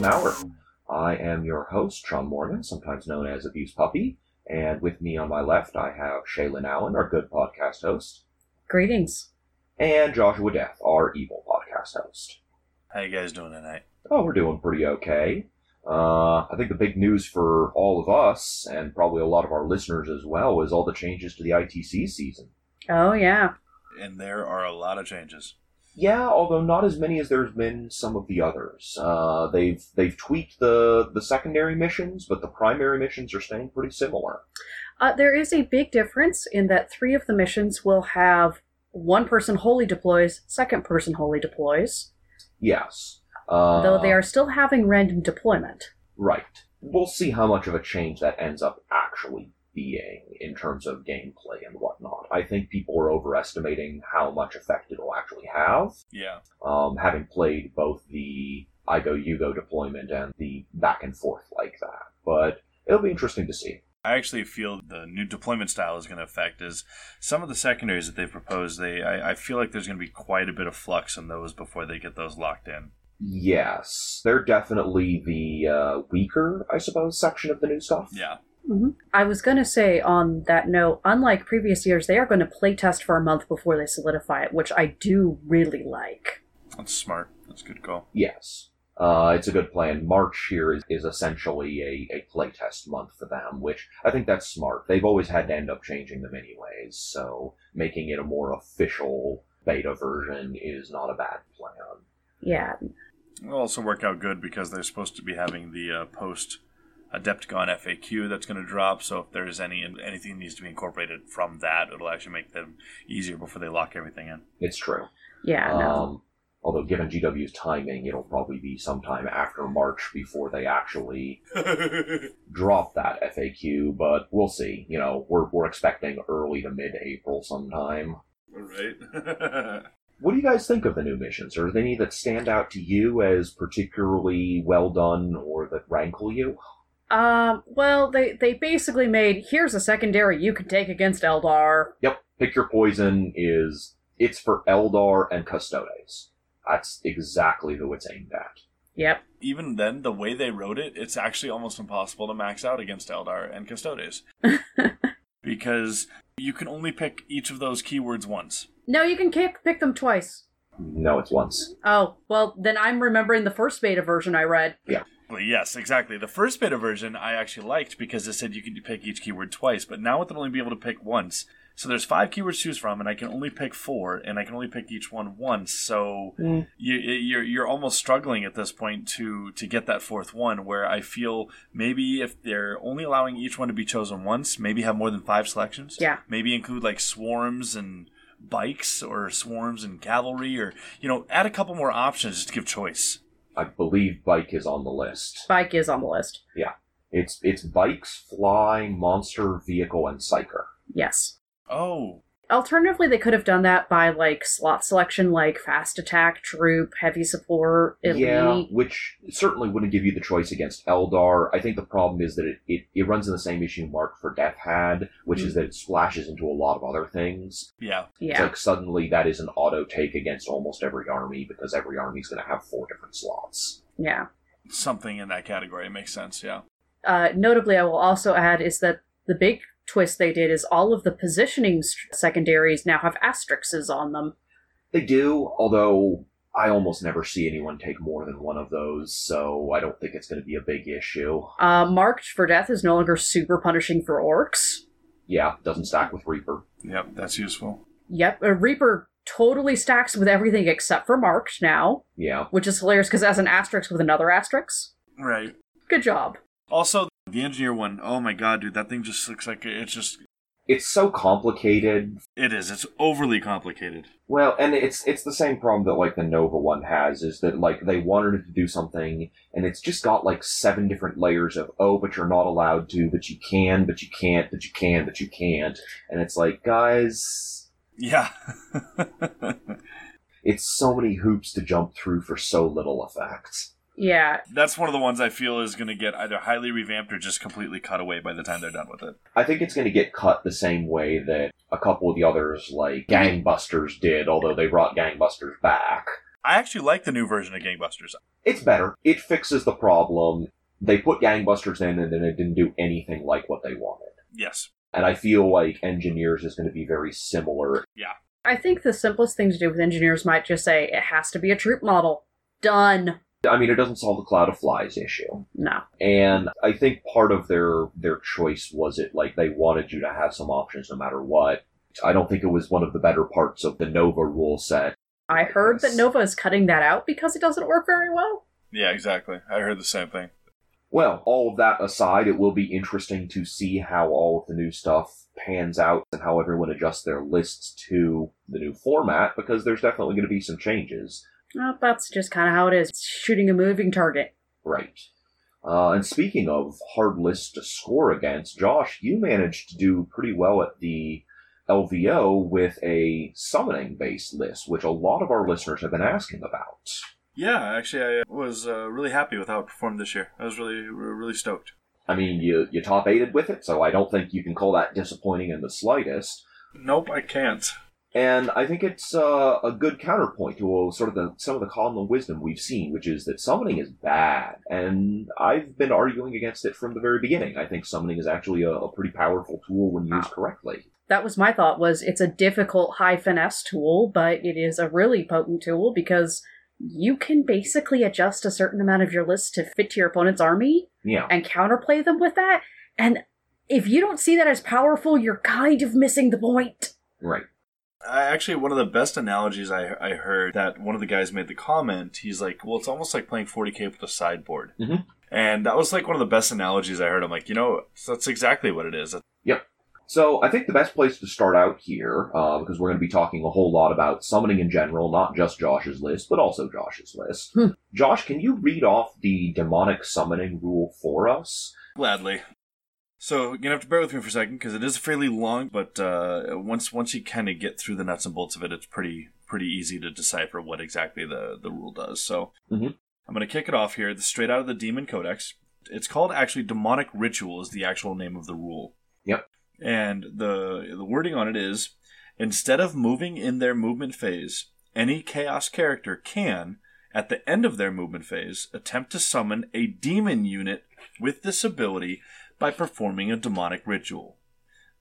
an hour. I am your host, Sean Morgan, sometimes known as Abuse Puppy, and with me on my left I have Shaylin Allen, our good podcast host, Greetings. and Joshua Death, our evil podcast host. How you guys doing tonight? Oh, we're doing pretty okay. Uh, I think the big news for all of us, and probably a lot of our listeners as well, is all the changes to the ITC season. Oh yeah. And there are a lot of changes. Yeah, although not as many as there's been some of the others. Uh, they've they've tweaked the the secondary missions, but the primary missions are staying pretty similar. Uh, there is a big difference in that three of the missions will have one person wholly deploys, second person wholly deploys, Yes, uh, though they are still having random deployment. right. We'll see how much of a change that ends up actually being in terms of gameplay and whatnot. I think people are overestimating how much effect it'll actually have. Yeah. um, having played both the I go you go deployment and the back and forth like that. But it'll be interesting to see. I actually feel the new deployment style is going to affect is some of the secondaries that they've proposed. They, I, I feel like there's going to be quite a bit of flux in those before they get those locked in. Yes, they're definitely the uh, weaker, I suppose, section of the new stuff. Yeah. I was going to say on that note, unlike previous years, they are going to playtest for a month before they solidify it, which I do really like. That's smart. That's a good call. Yes. Uh, it's a good plan. March here is, is essentially a, a playtest month for them, which I think that's smart. They've always had to end up changing them anyways, so making it a more official beta version is not a bad plan. Yeah. It'll also work out good because they're supposed to be having the uh, post Adepticon FAQ that's going to drop. So if there's any anything needs to be incorporated from that, it'll actually make them easier before they lock everything in. It's true. Yeah, no. Um, although, given GW's timing, it'll probably be sometime after March before they actually drop that FAQ. But we'll see. You know, we're we're expecting early to mid-April sometime. All right. What do you guys think of the new missions? Are there any that stand out to you as particularly well done or that rankle you? Um, well, they, they basically made here's a secondary you can take against Eldar. Yep, pick your poison is it's for Eldar and Custodes. That's exactly who it's aimed at. Yep. Even then, the way they wrote it, it's actually almost impossible to max out against Eldar and Custodes. because you can only pick each of those keywords once. No, you can kick, pick them twice. No, it's once. Oh, well, then I'm remembering the first beta version I read. Yes, exactly. The first beta version I actually liked because it said you could pick each keyword twice, but now with it only be able to pick once. So there's five keywords to choose from, and I can only pick four, and I can only pick each one once. So Mm. you, you're you're almost struggling at this point to to get that fourth one. Where I feel maybe if they're only allowing each one to be chosen once, maybe have more than five selections. Yeah. Maybe include like swarms and bikes, or swarms and cavalry, or you know, add a couple more options just to give choice. I believe bike is on the list. Bike is on the list. Yeah. It's it's bikes, fly, monster, vehicle, and psyker. Yes. Oh, Alternatively, they could have done that by like slot selection, like fast attack, troop, heavy support, elite. Yeah, which certainly wouldn't give you the choice against Eldar. I think the problem is that it, it, it runs in the same issue Mark for Death had, which is that it splashes into a lot of other things. yeah. It's Yeah. like suddenly that is an auto take against almost every army because every army's going to have four different slots. Yeah. Something in that category makes sense. Yeah. Uh, notably, I will also add is that the big twist they did is all of the positioning st- secondaries now have asterisks on them. They do, although I almost never see anyone take more than one of those, so I don't think it's going to be a big issue. Uh, marked for death is no longer super punishing for orcs. Yeah, doesn't stack with Reaper. Yep. That's useful. Yep, a Reaper totally stacks with everything except for marked now, Yeah. which is hilarious because it has an asterisk with another asterisk. Right. Good job. Also, the engineer one, oh my god, dude, that thing just looks like it's just. It's so complicated. It is. It's overly complicated. Well, and it's it's the same problem that like the Nova one has is that like they wanted it to do something and it's just got like seven different layers of oh but you're not allowed to but you can but you can't but you can but you can't and it's like guys Yeah. it's so many hoops to jump through for so little effect. Yeah, That's one of the ones I feel is going to get either highly revamped or just completely cut away by the time they're done with it. I think it's going to get cut the same way that a couple of the others, like Gangbusters, did, although they brought Gangbusters back. I actually like the new version of Gangbusters. It's better. It fixes the problem. They put Gangbusters in and then it didn't do anything like what they wanted. Yes. And I feel like Engineers is going to be very similar. Yeah. I think the simplest thing to do with engineers might just say it has to be a troop model. Done. I mean, it doesn't solve the Cloud of Flies issue. No. And I think part of their their choice was it like they wanted you to have some options no matter what. I don't think it was one of the better parts of the Nova rule set. I heard that Nova is cutting that out because it doesn't work very well. Yeah, exactly. I heard the same thing. Well, all of that aside, it will be interesting to see how all of the new stuff pans out and how everyone adjusts their lists to the new format because there's definitely going to be some changes. Well, that's just kind of how it is. It's shooting a moving target. Right. Uh, and speaking of hard lists to score against, Josh, you managed to do pretty well at the LVO with a summoning based list, which a lot of our listeners have been asking about. Yeah, actually, I was uh, really happy with how it performed this year. I was really, really stoked. I mean, you, you top eighted with it, so I don't think you can call that disappointing in the slightest. Nope, I can't. And I think it's uh, a good counterpoint to sort of the some of the common wisdom we've seen, which is that summoning is bad, and I've been arguing against it from the very beginning. I think summoning is actually a, a pretty powerful tool when used correctly. That was my thought was it's a difficult high finesse tool, but it is a really potent tool because you can basically adjust a certain amount of your list to fit to your opponent's army Yeah, and counterplay them with that. And if you don't see that as powerful, you're kind of missing the point. right. I, actually, one of the best analogies I, I heard that one of the guys made the comment. He's like, "Well, it's almost like playing 40k with a sideboard," Mhm. and that was like one of the best analogies I heard. I'm like, you know, that's exactly what it is. Yep. So I think the best place to start out here, uh, because we're going to be talking a whole lot about summoning in general, not just Josh's list, but also Josh's list. Hmm. Josh, can you read off the demonic summoning rule for us? Gladly. So you're gonna have to bear with me for a second because it is fairly long, but uh, once once you kind of get through the nuts and bolts of it, it's pretty pretty easy to decipher what exactly the the rule does. So Mhm. I'm gonna kick it off here. Straight out of the Demon Codex. It's called actually demonic ritual is the actual name of the rule. Yep. And the the wording on it is instead of moving in their movement phase, any chaos character can at the end of their movement phase attempt to summon a demon unit with this ability by performing a demonic ritual.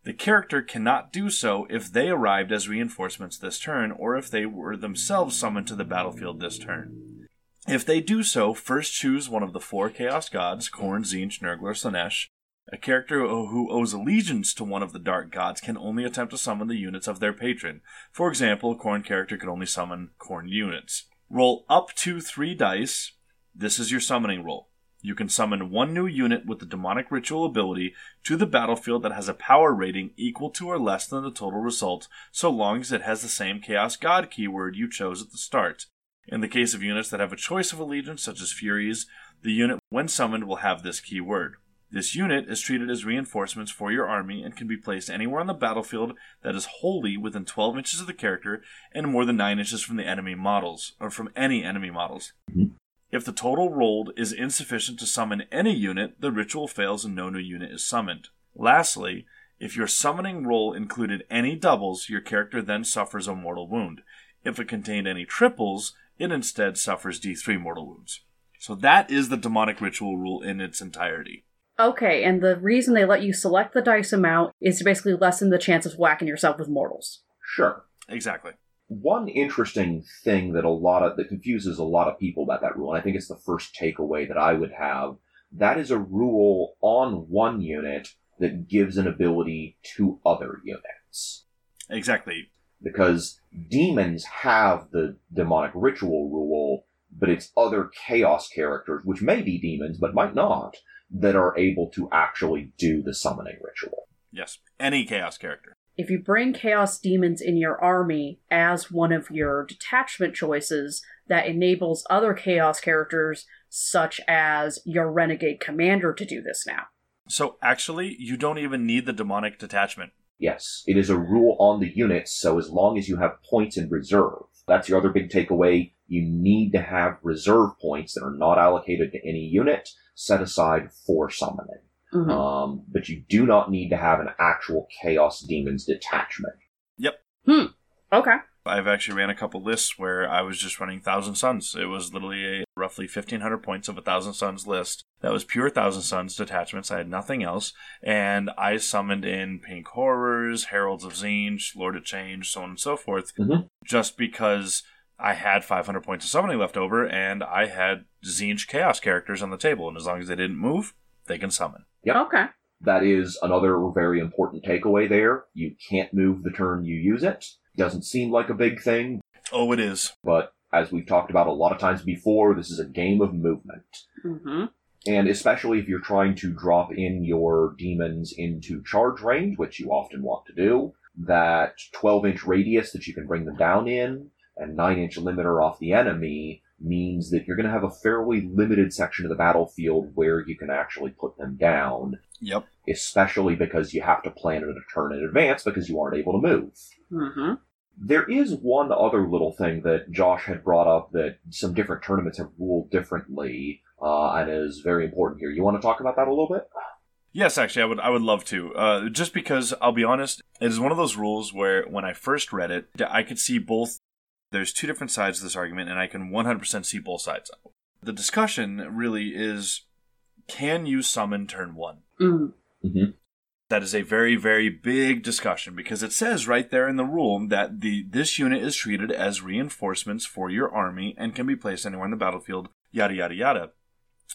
The character cannot do so if they arrived as reinforcements this turn or if they were themselves summoned to the battlefield this turn. If they do so, first choose one of the four Chaos Gods, Khorne, Tzeentch, Nurgle, or. A character who owes allegiance to one of the Dark Gods can only attempt to summon the units of their patron. For example, a Khorne character can only summon Khorne units. Roll up to three dice. This is your summoning roll. You can summon one new unit with the demonic ritual ability to the battlefield that has a power rating equal to or less than the total result, so long as it has the same Chaos God keyword you chose at the start. In the case of units that have a choice of allegiance, such as Furies, the unit, when summoned, will have this keyword. This unit is treated as reinforcements for your army and can be placed anywhere on the battlefield that is wholly within 12 inches of the character and more than 9 inches from the enemy models, or from any enemy models. Mm-hmm. If the total rolled is insufficient to summon any unit, the ritual fails and no new unit is summoned. Lastly, if your summoning roll included any doubles, your character then suffers a mortal wound. If it contained any triples, it instead suffers D3 mortal wounds. So that is the demonic ritual rule in its entirety. Okay, and the reason they let you select the dice amount is to basically lessen the chance of whacking yourself with mortals. Sure. Exactly. One interesting thing that a lot of that confuses a lot of people about that rule, and I think it's the first takeaway that I would have, that is a rule on one unit that gives an ability to other units. Exactly. Because demons have the demonic ritual rule, but it's other chaos characters, which may be demons, but might not, that are able to actually do the summoning ritual. Yes. Any chaos character. If you bring Chaos Demons in your army as one of your detachment choices, that enables other Chaos characters, such as your Renegade Commander, to do this now. So actually, you don't even need the demonic detachment. Yes, it is a rule on the units, so as long as you have points in reserve, that's your other big takeaway. you need to have reserve points that are not allocated to any unit set aside for summoning. Mhm. Um, but you do not need to have an actual Chaos Demons detachment. Yep. Hmm. Okay. I've actually ran a couple lists where I was just running Thousand Suns. It was literally a roughly 1,500 points of a Thousand Suns list. That was pure Thousand Suns detachments. I had nothing else. And I summoned in Pink Horrors, Heralds of Tzeentch, Lord of Change, so on and so forth, Mhm. just because I had 500 points of summoning left over and I had Tzeentch Chaos characters on the table. And as long as they didn't move, they can summon. Yep. Okay. That is another very important takeaway there. You can't move the turn you use it. Doesn't seem like a big thing, Oh, it is. but as we've talked about a lot of times before, this is a game of movement. Mm-hmm. And especially if you're trying to drop in your demons into charge range, which you often want to do, that 12 inch radius that you can bring them down in and 9 inch limiter off the enemy means that you're going to have a fairly limited section of the battlefield where you can actually put them down, Yep. especially because you have to plan it a turn in advance because you aren't able to move. hmm There is one other little thing that Josh had brought up that some different tournaments have ruled differently, uh, and is very important here. You want to talk about that a little bit? Yes, actually, I would. I would love to. Uh, just because I'll be honest, it is one of those rules where when I first read it, I could see both. There's two different sides to this argument, and I can 100% see both sides. The discussion really is: Can you summon turn one? mm That is a very, very big discussion because it says right there in the rule that the this unit is treated as reinforcements for your army and can be placed anywhere in the battlefield. Yada yada yada.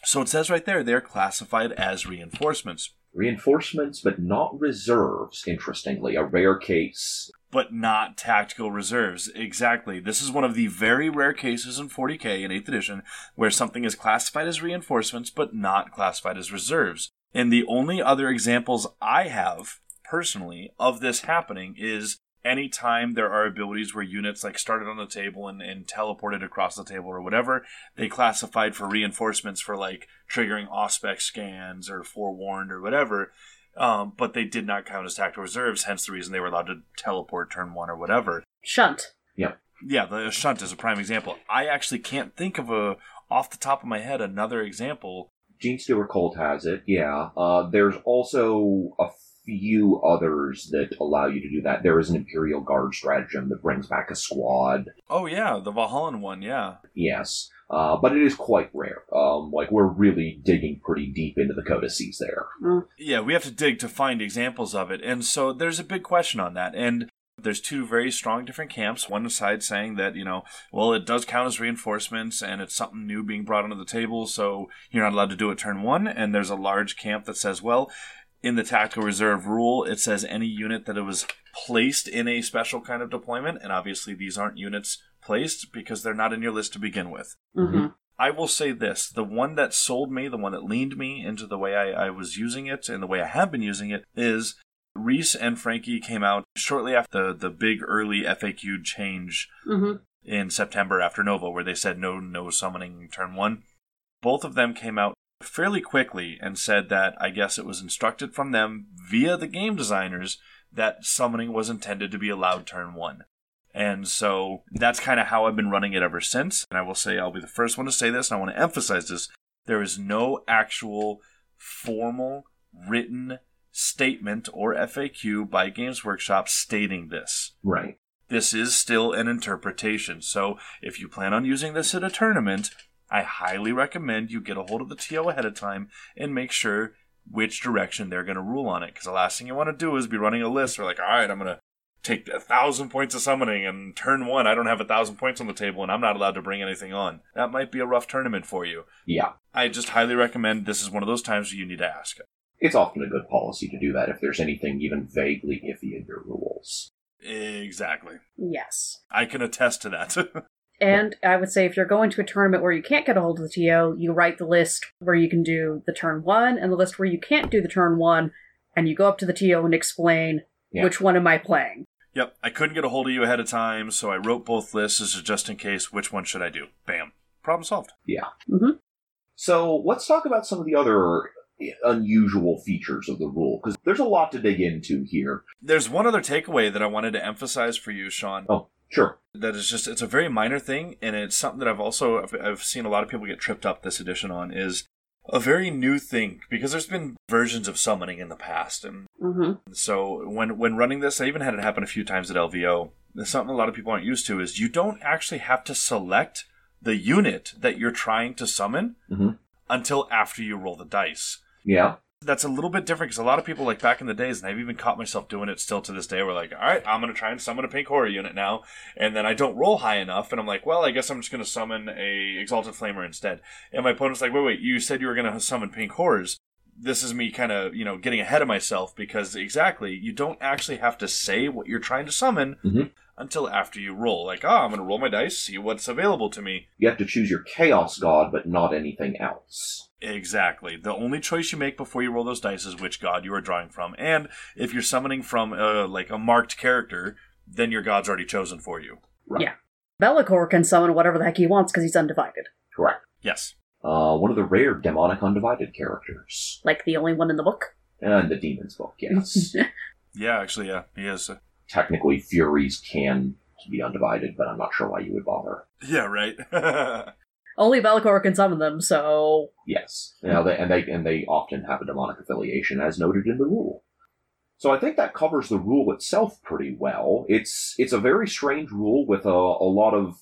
So it says right there they're classified as reinforcements. Reinforcements, but not reserves, interestingly. A rare case. But not tactical reserves. Exactly. This is one of the very rare cases in 40k in 8th edition where something is classified as reinforcements but not classified as reserves. And the only other examples I have personally of this happening is anytime there are abilities where units like started on the table and, and teleported across the table or whatever, they classified for reinforcements for like triggering auspex scans or forewarned or whatever um, but they did not count as tactical reserves, hence the reason they were allowed to teleport turn one or whatever. Shunt. Yeah, Yeah, the shunt is a prime example. I actually can't think of a off the top of my head another example. Genestealer Cult has it, yeah. Uh, there's also a few others that allow you to do that. There is an Imperial Guard stratagem that brings back a squad. Oh yeah, the Valhallan one, yeah. Yes. Uh, but it is quite rare. Um, like, we're really digging pretty deep into the codices there. Yeah, we have to dig to find examples of it. And so there's a big question on that. And there's two very strong different camps. One side saying that, you know, well, it does count as reinforcements and it's something new being brought onto the table, so you're not allowed to do it turn one. And there's a large camp that says, well, in the tactical reserve rule, it says any unit that it was placed in a special kind of deployment. And obviously, these aren't units placed because they're not in your list to begin with. hmm I will say this the one that sold me, the one that leaned me into the way I, I was using it and the way I have been using it is Reece and Frankie came out shortly after the, the big early FAQ change hmm in September after Nova, where they said no, no summoning turn one. Both of them came out fairly quickly and said that I guess it was instructed from them via the game designers that summoning was intended to be allowed turn one. And so that's kind of how I've been running it ever since. And I will say, I'll be the first one to say this, and I want to emphasize this. There is no actual formal written statement or FAQ by Games Workshop stating this Right. this is still an interpretation. So if you plan on using this at a tournament, I highly recommend you get a hold of the TO ahead of time and make sure which direction they're going to rule on it. Because the last thing you want to do is be running a list where, like, all right, I'm going to take a thousand points of summoning and turn one, I don't have a thousand points on the table and I'm not allowed to bring anything on. That might be a rough tournament for you. Yeah. I just highly recommend this is one of those times where you need to ask. It's often a good policy to do that if there's anything even vaguely iffy in your rules. Exactly. Yes. I can attest to that. And I would say if you're going to a tournament where you can't get a hold of the TO, you write the list where you can do the turn one and the list where you can't do the turn one, and you go up to the TO and explain Yeah. which one am I playing. Yep, I couldn't get a hold of you ahead of time, so I wrote both lists as a just in case. Which one should I do? Bam. Problem solved. Yeah. Mm-hmm. So let's talk about some of the other eh, unusual features of the rule, because there's a lot to dig into here. There's one other takeaway that I wanted to emphasize for you, Sean. Oh. Sure. that is just it's a very minor thing and it's something that i've also I've, I've seen a lot of people get tripped up this edition on is a very new thing because there's been versions of summoning in the past and Mm-hmm. so when when running this i even had it happen a few times at lvo There's something a lot of people aren't used to is you don't actually have to select the unit that you're trying to summon Mhm. until after you roll the dice Yeah. That's a little bit different because a lot of people like back in the days and i've even caught myself doing it still to this day we're like all right i'm to try and summon a pink horror unit now and then i don't roll high enough and i'm like well i guess i'm just to summon a exalted flamer instead and my opponent's like wait wait you said you were to summon pink horrors this is me kind of you know getting ahead of myself because exactly you don't actually have to say what you're trying to summon Mhm. Until after you roll like oh i'm going to roll my dice see what's available to me You have to choose your chaos god, but not anything else. Exactly. The only choice you make before you roll those dice is which god you are drawing from. And if you're summoning from uh, like a marked character, then your god's already chosen for you. Right. Yeah. Be'lakor can summon whatever the heck he wants because he's undivided. Correct. Yes. Uh, one of the rare demonic undivided characters. Like the only one in the book. And the demon's book, yes. Yeah, actually, yeah, he is. Technically, Furies can be undivided, but I'm not sure why you would bother. Yeah, right. only Be'lakor can summon them, so Yes. Now they, and they and they often have a demonic affiliation, as noted in the rule. So I think that covers the rule itself pretty well. It's it's a very strange rule with a, a lot of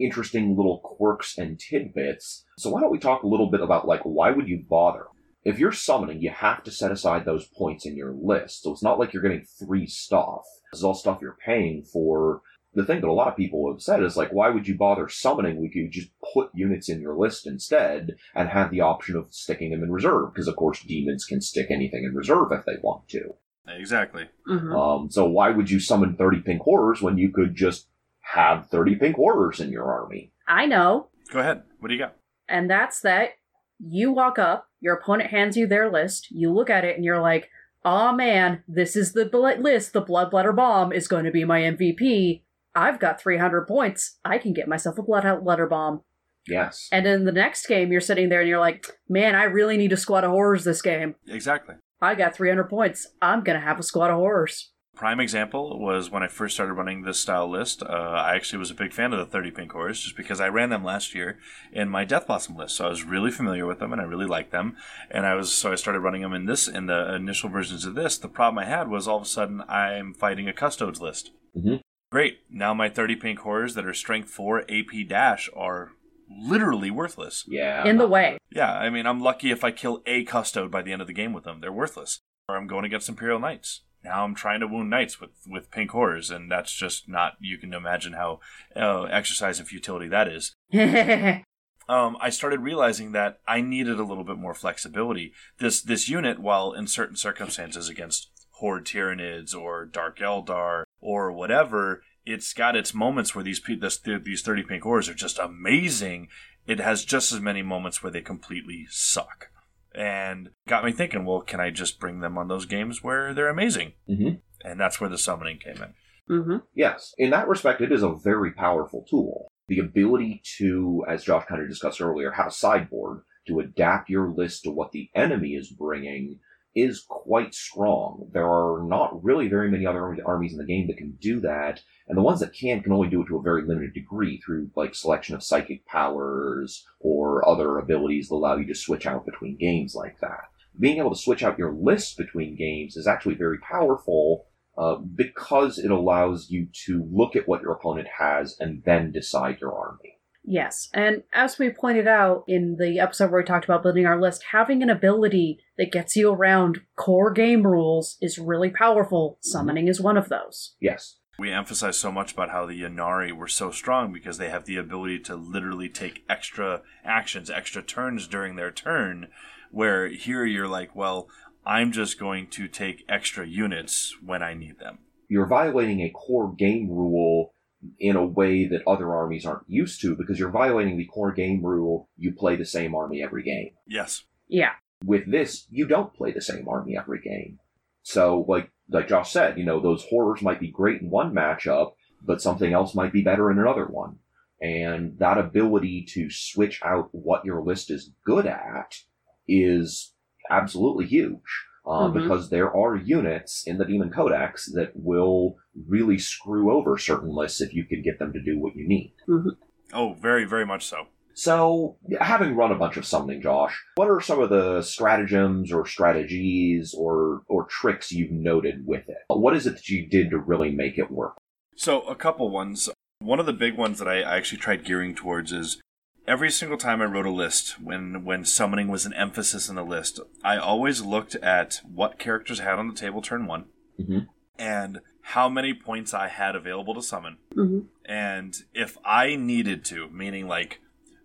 interesting little quirks and tidbits. So why don't we talk a little bit about like why would you bother? If you're summoning, you have to set aside those points in your list. So it's not like you're getting free stuff. This is all stuff you're paying for. The thing that a lot of people have said is like, why would you bother summoning? We could just put units in your list instead and have the option of sticking them in reserve, because of course demons can stick anything in reserve if they want to. exactly. mhm. Um, so why would you summon 30 pink horrors when you could just have 30 pink horrors in your army? I know. Go ahead. What do you got? And that's that you walk up, your opponent hands you their list, you look at it, and you're like, Aw man, this is the bl- list. The Bloodletter Bomb is going to be my MVP. I've got 300 points. I can get myself a Bloodletter Bomb. Yes. And in the next game, you're sitting there and you're like, man, I really need a squad of horrors this game. Exactly. I got 300 points. I'm going to have a squad of horrors. Prime example was when I first started running this style list. Uh, I actually was a big fan of the 30 pink horrors just because I ran them last year in my Death Blossom list. So I was really familiar with them and I really liked them. And I was so I started running them in this in the initial versions of this. The problem I had was all of a sudden I'm fighting a custodes list. Mhm. Great. Now my 30 pink horrors that are strength 4 AP dash are literally worthless. Yeah. in the way. Yeah, I mean, I'm lucky if I kill a custode by the end of the game with them. They're worthless. Or I'm going against Imperial Knights. Now I'm trying to wound knights with, with pink horrors, and that's just not. You can imagine how uh, exercise and futility that is. Um, I started realizing that I needed a little bit more flexibility. This this unit, while in certain circumstances against Horde Tyranids or Dark Eldar or whatever, it's got its moments where these this, these thirty pink horrors are just amazing. It has just as many moments where they completely suck, and got me thinking. Well, can I just bring them on those games where they're amazing? Mhm. And that's where the summoning came in. hmm Yes. In that respect, it is a very powerful tool. The ability to, as Josh kind of discussed earlier, have a sideboard to adapt your list to what the enemy is bringing is quite strong. There are not really very many other armies in the game that can do that, and the ones that can can only do it to a very limited degree through like selection of psychic powers or other abilities that allow you to switch out between games like that. Being able to switch out your list between games is actually very powerful uh, because it allows you to look at what your opponent has and then decide your army. Yes, and as we pointed out in the episode where we talked about building our list, having an ability that gets you around core game rules is really powerful. Mhm. Summoning is one of those. Yes. We emphasize so much about how the Ynnari were so strong because they have the ability to literally take extra actions, extra turns during their turn. Where here you're like, well, I'm just going to take extra units when I need them. You're violating a core game rule in a way that other armies aren't used to because you're violating the core game rule you play the same army every game. Yes. Yeah. With this, you don't play the same army every game. So, like like Josh said, you know, those horrors might be great in one matchup, but something else might be better in another one. And that ability to switch out what your list is good at is absolutely huge. Uh, Mhm. Because there are units in the Demon Codex that will really screw over certain lists if you can get them to do what you need. Oh, very, very much so. So, having run a bunch of summoning, Josh, what are some of the stratagems or strategies or or tricks you've noted with it? What is it that you did to really make it work? So, a couple ones. One of the big ones that I I actually tried gearing towards is every single time I wrote a list, when when summoning was an emphasis in the list, I always looked at what characters I had on the table turn one, Mhm. and how many points I had available to summon. Mhm. And if I needed to, meaning like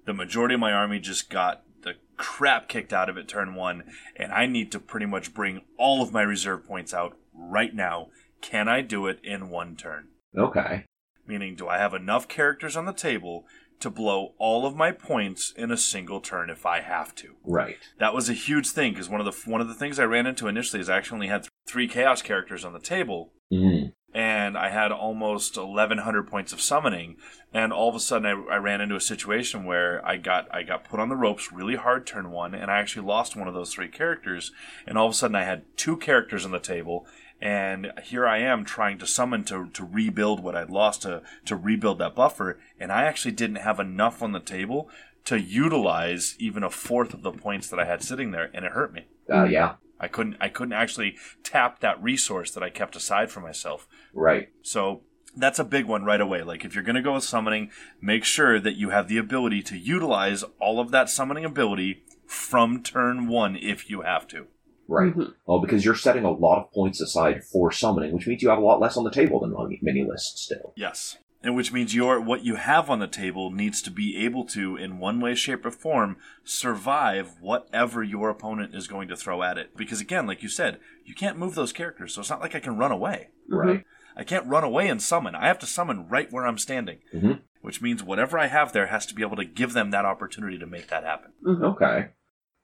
the majority of my army just got the crap kicked out of it turn one, and I need to pretty much bring all of my reserve points out right now, can I do it in one turn? Okay. Meaning, do I have enough characters on the table to blow all of my points in a single turn if I have to? Right. That was a huge thing because one of the one of the things I ran into initially is I actually only had three chaos characters on the table, Mm. and I had almost 1100 points of summoning and all of a sudden I, I ran into a situation where I got I got put on the ropes really hard turn 1 and I actually lost one of those three characters and all of a sudden I had two characters on the table and here I am trying to summon to, to rebuild what I'd lost to to rebuild that buffer and I actually didn't have enough on the table to utilize even a fourth of the points that I had sitting there and it hurt me. Uh, yeah. I couldn't I couldn't actually tap that resource that I kept aside for myself. Right. So that's a big one right away. Like if you're going to go with summoning, make sure that you have the ability to utilize all of that summoning ability from turn one if you have to. Right. Mhm. Well, because you're setting a lot of points aside for summoning, which means you have a lot less on the table than on many lists still. Yes. And which means your what you have on the table needs to be able to, in one way, shape, or form, survive whatever your opponent is going to throw at it. Because again, like you said, you can't move those characters, so it's not like I can run away. Right. I can't run away and summon. I have to summon right where I'm standing. Mhm. Which means whatever I have there has to be able to give them that opportunity to make that happen. Mhm. Okay.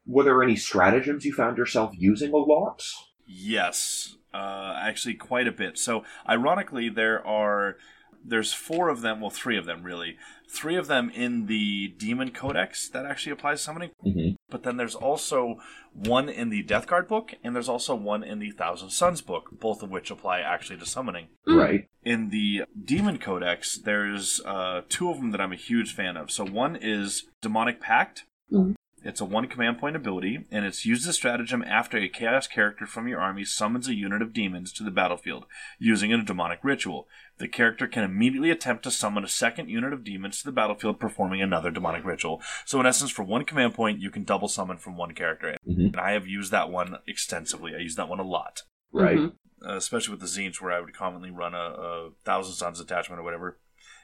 Were there any stratagems you found yourself using a lot? Yes, uh, actually, quite a bit. So, ironically, there are there's four of them. Well, three of them really. Three of them in the Demon Codex that actually applies summoning. Mm-hmm. But then there's also one in the Death Guard book, and there's also one in the Thousand Suns book, both of which apply actually to summoning. Mm. Right. In the Demon Codex, there's uh, two of them that I'm a huge fan of. So one is Demonic Pact. Mhm. It's a one command point ability, and it's used as stratagem after a chaos character from your army summons a unit of demons to the battlefield using a demonic ritual. The character can immediately attempt to summon a second unit of demons to the battlefield performing another demonic ritual. So, in essence, for one command point, you can double summon from one character. Mm-hmm. And I have used that one extensively. I use that one a lot Right. Mhm. uh, especially with the zines where I would commonly run a, a thousand suns attachment or whatever,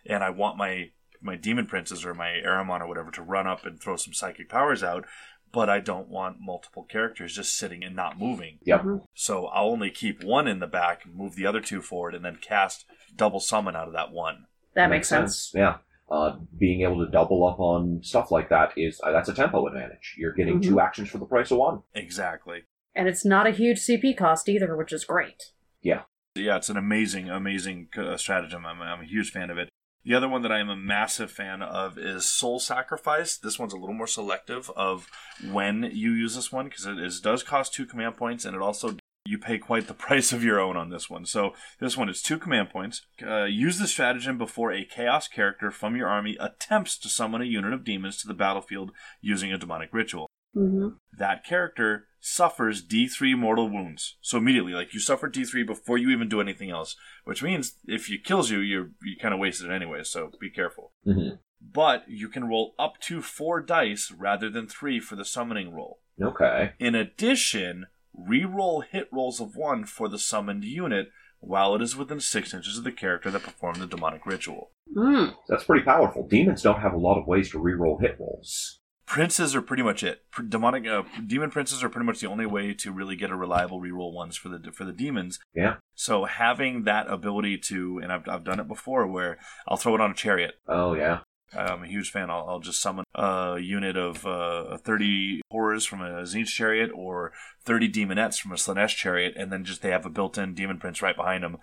and I want my my demon princes or my Ahriman or whatever to run up and throw some psychic powers out, but I don't want multiple characters just sitting and not moving. Yep. Mhm. So I'll only keep one in the back, move the other two forward, and then cast double summon out of that one. That makes sense. Yeah. Uh, being able to double up on stuff like that is uh, that's a tempo advantage. You're getting Mhm. two actions for the price of one. Exactly. And it's not a huge CP cost either, which is great. Yeah. Yeah, it's an amazing, amazing uh, stratagem. I'm, I'm a huge fan of it. The other one that I am a massive fan of is Soul Sacrifice. This one's a little more selective of when you use this one because it is, does cost two command points and it also you pay quite the price of your own on this one. So this one is two command points. Uh, use the stratagem before a chaos character from your army attempts to summon a unit of demons to the battlefield using a demonic ritual Mm-hmm. that character suffers D3 mortal wounds. So immediately, like you suffer D3 before you even do anything else, which means if it kills you, you're you kind of wasted it anyway. So be careful. Mm-hmm. But you can roll up to four dice rather than three for the summoning roll. Okay. In addition, re-roll hit rolls of one for the summoned unit while it is within six inches of the character that performed the demonic ritual. Mm. That's pretty powerful. Demons don't have a lot of ways to reroll hit rolls. Princes are pretty much it. Demonic uh, demon princes are pretty much the only way to really get a reliable reroll ones for the for the demons. Yeah. So having that ability to, and I've, I've done it before, where I'll throw it on a chariot. Oh yeah. I'm a huge fan. I'll, I'll just summon a unit of uh, 30 horrors from a Tzeentch chariot or 30 demonettes from a Slaanesh chariot, and then just they have a built-in demon prince right behind them.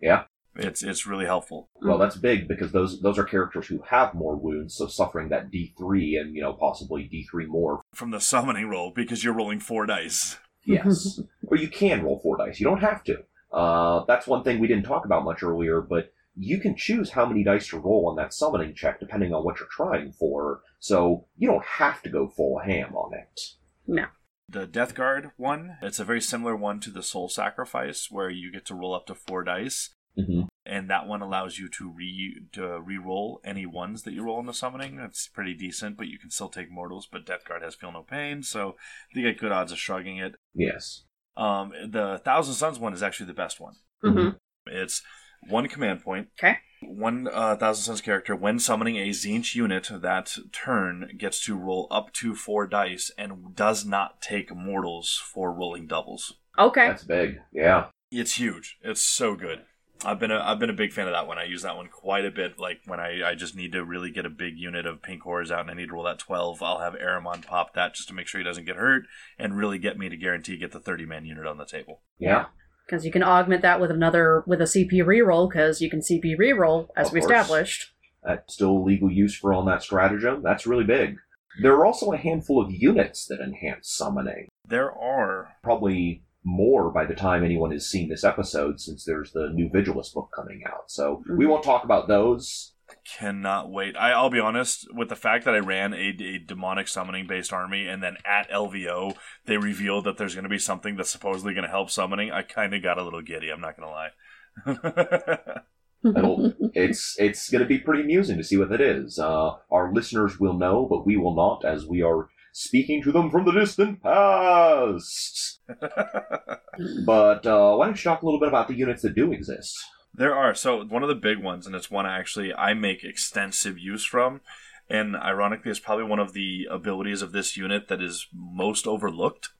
Yeah. It's it's really helpful. Well, that's big because those those are characters who have more wounds, so suffering that D three and you know possibly D three more. From the summoning roll, because you're rolling four dice. Yes. or you can roll four dice. You don't have to. Uh, that's one thing we didn't talk about much earlier, but you can choose how many dice to roll on that summoning check depending on what you're trying for. So you don't have to go full ham on it. No. The Death Guard one, it's a very similar one to the Soul Sacrifice, where you get to roll up to four dice, Mm-hmm. and that one allows you to re to re-roll any ones that you roll in the summoning. That's pretty decent, but you can still take mortals. But Death Guard has feel no pain, so you get good odds of shrugging it. Yes. Um, the Thousand Suns one is actually the best one. Mhm. It's one command point. Okay. One uh, Thousand Suns character, when summoning a Tzeentch unit that turn, gets to roll up to four dice and does not take mortals for rolling doubles. Okay. That's big. Yeah. It's huge. It's so good. I've been a I've been a big fan of that one. I use that one quite a bit. Like when I, I just need to really get a big unit of pink horrors out and I need to roll that twelve, I'll have Ahriman pop that just to make sure he doesn't get hurt and really get me to guarantee get the thirty man unit on the table. Yeah. Because you can augment that with another with a CP reroll, because you can CP reroll as Of we course. established. That's still legal use for on that stratagem. That's really big. There are also a handful of units that enhance summoning. There are Probably more by the time anyone has seen this episode, since there's the new Vigilus book coming out. So we won't talk about those. cannot wait. I, I'll be honest with the fact that I ran a, a demonic summoning based army, and then at LVO they revealed that there's going to be something that's supposedly going to help summoning. I kind of got a little giddy. I'm not going to lie. It'll, it's it's going to be pretty amusing to see what that is. Uh, our listeners will know, but we will not, as we are speaking to them from the distant past. But uh, why don't you talk a little bit about the units that do exist? There are. So one of the big ones, and it's one actually I make extensive use from, and ironically, it's probably one of the abilities of this unit that is most overlooked,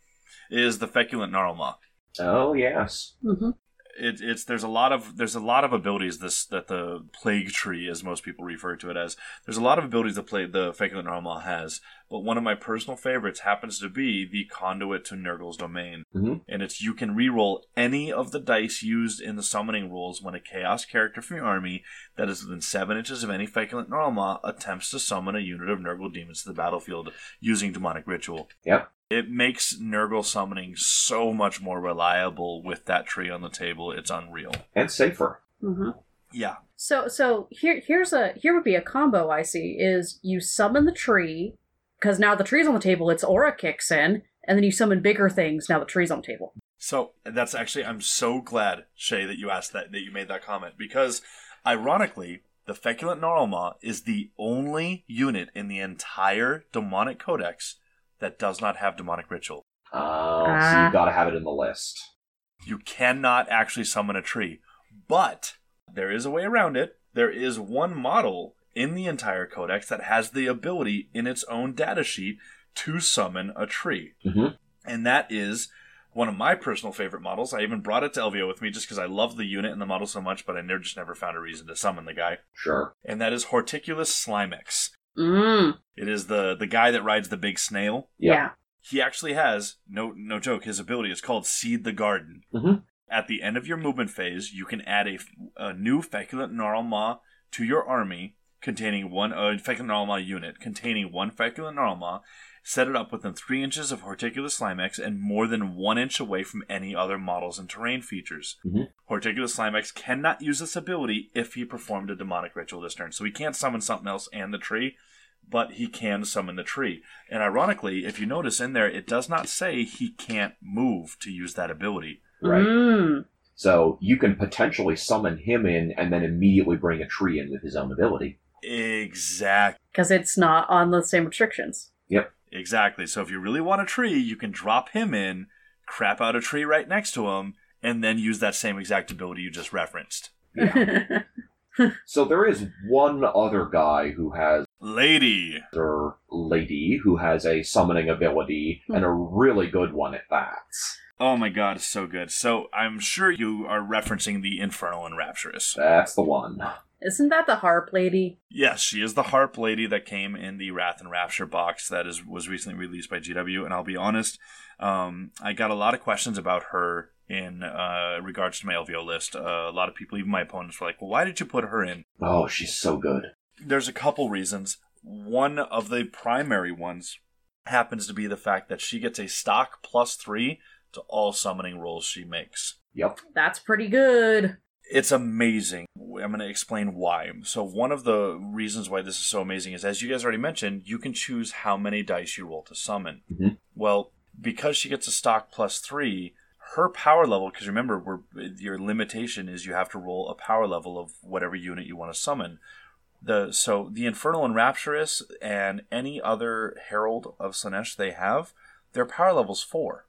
is the feculent gnarlmaw. Oh yes, hmm It, it's there's a lot of there's a lot of abilities this that the plague tree, as most people refer to it as. There's a lot of abilities that play the feculent gnarlmaw has, but one of my personal favorites happens to be the conduit to Nurgle's domain, Mhm. and it's you can re-roll any of the dice used in the summoning rules when a chaos character from your army that is within seven inches of any feculent gnarlmaw attempts to summon a unit of Nurgle demons to the battlefield using demonic ritual. Yep. It makes Nurgle summoning so much more reliable with that tree on the table. It's unreal. and safer. hmm Yeah. So so here here's a here would be a combo I see is you summon the tree because now the tree's on the table, its aura kicks in, and then you summon bigger things. Now the tree's on the table. So that's actually I'm so glad, Shay, that you asked that that you made that comment because ironically, the Feculent Gnarlmaw is the only unit in the entire demonic codex that does not have demonic ritual. Uh, so Ah. you've got to have it in the list. You cannot actually summon a tree. But there is a way around it. There is one model in the entire codex that has the ability in its own datasheet to summon a tree. Mhm. And that is one of my personal favorite models. I even brought it to LVO with me just because I love the unit and the model so much, but I never just never found a reason to summon the guy. Sure. And that is Horticulus Slimex. Mm. It is the the guy that rides the big snail. Yep. Yeah. He actually has no no joke. His ability is called Seed the Garden. Mhm. At the end of your movement phase, you can add a, a new Feculent Gnarlmaw to your army, containing one uh, Feculent Gnarlmaw unit containing one Feculent Gnarlmaw. Set it up within three inches of Horticulus Slimex and more than one inch away from any other models and terrain features. Mhm. Horticulus Slimex cannot use this ability if he performed a demonic ritual this turn, so he can't summon something else and the tree but he can summon the tree. And ironically, if you notice in there, it does not say he can't move to use that ability. Right. Mm. So you can potentially summon him in and then immediately bring a tree in with his own ability. Exactly. Because it's not on the same restrictions. Exactly. So if you really want a tree, you can drop him in, crap out a tree right next to him, and then use that same exact ability you just referenced. Yeah. so there is one other guy who has Lady. or lady who has a summoning ability hmm. and a really good one at that. Oh my god, it's so good. So I'm sure you are referencing the Infernal Enrapturess. That's the one. Isn't that the harp lady? Yes, she is the harp lady that came in the Wrath and Rapture box that is was recently released by GW. And I'll be honest, um, I got a lot of questions about her in uh, regards to my LVO list. Uh, a lot of people, even my opponents, were like, "Well, why did you put her in?" Oh, she's so good. There's a couple reasons. One of the primary ones happens to be the fact that she gets a stock plus three to all summoning rolls she makes. Yep. That's pretty good. It's amazing. I'm going to explain why. So, one of the reasons why this is so amazing is, as you guys already mentioned, you can choose how many dice you roll to summon. Mhm. Well, because she gets a stock plus three, her power level, because remember, we're, your limitation is you have to roll a power level of whatever unit you want to summon. The So, the Infernal Enrapturess and any other Herald of Slaanesh they have, their power level's four.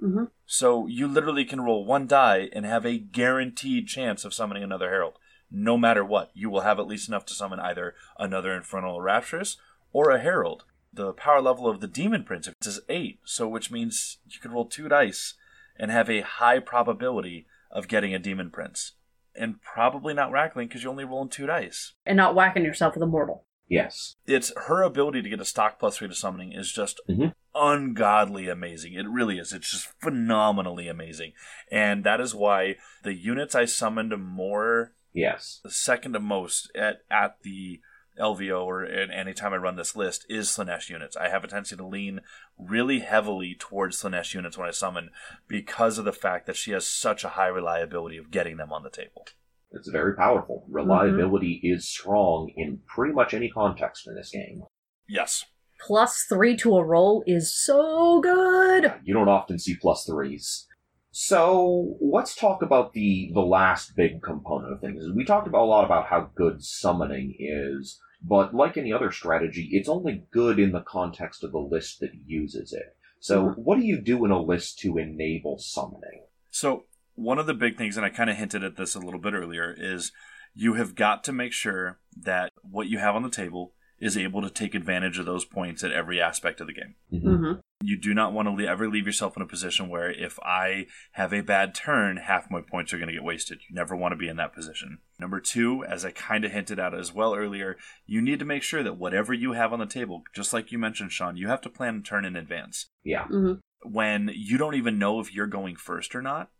Hmm So you literally can roll one die and have a guaranteed chance of summoning another herald. No matter what, you will have at least enough to summon either another Infernal Enrapturess or a herald. The power level of the demon prince is eight, so which means you could roll two dice and have a high probability of getting a demon prince, and probably not rackling because you're only rolling two dice. And not whacking yourself with a mortal. Yes. It's her ability to get a stock plus three to summoning is just Mhm. Ungodly amazing. It really is. It's just phenomenally amazing. And that is why the units I summoned more Yes. the second to most at at the LVO or at any time I run this list is Slaanesh units. I have a tendency to lean really heavily towards Slaanesh units when I summon because of the fact that she has such a high reliability of getting them on the table. It's very powerful. Reliability mm-hmm. is strong in pretty much any context in this game. Yes. Plus three to a roll is so good. You don't often see plus threes. So let's talk about the the last big component of things. We talked about a lot about how good summoning is, but like any other strategy, it's only good in the context of the list that uses it. So mm-hmm. what do you do in a list to enable summoning? So, one of the big things, and I kind of hinted at this a little bit earlier, is you have got to make sure that what you have on the table is able to take advantage of those points at every aspect of the game. hmm You do not want to le- ever leave yourself in a position where if I have a bad turn, half my points are going to get wasted. You never want to be in that position. Number two, as I kind of hinted at as well earlier, you need to make sure that whatever you have on the table, just like you mentioned, Sean, you have to plan a turn in advance Yeah. hmm when you don't even know if you're going first or not,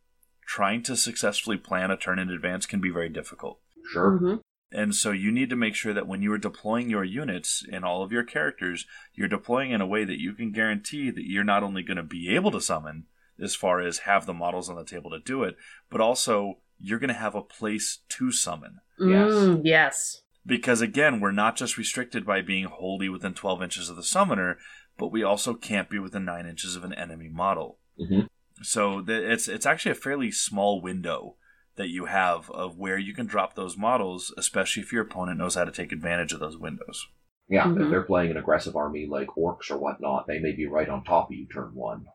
trying to successfully plan a turn in advance can be very difficult. Sure. hmm And so you need to make sure that when you are deploying your units and all of your characters, you're deploying in a way that you can guarantee that you're not only going to be able to summon, as far as have the models on the table to do it, but also you're going to have a place to summon. Yes. Mm, yes. Because again, we're not just restricted by being wholly within 12 inches of the summoner, but we also can't be within 9 inches of an enemy model. hmm So th- it's it's actually a fairly small window that you have of where you can drop those models, especially if your opponent knows how to take advantage of those windows. Yeah, if Mhm. they're playing an aggressive army like Orks or whatnot, they may be right on top of you turn one.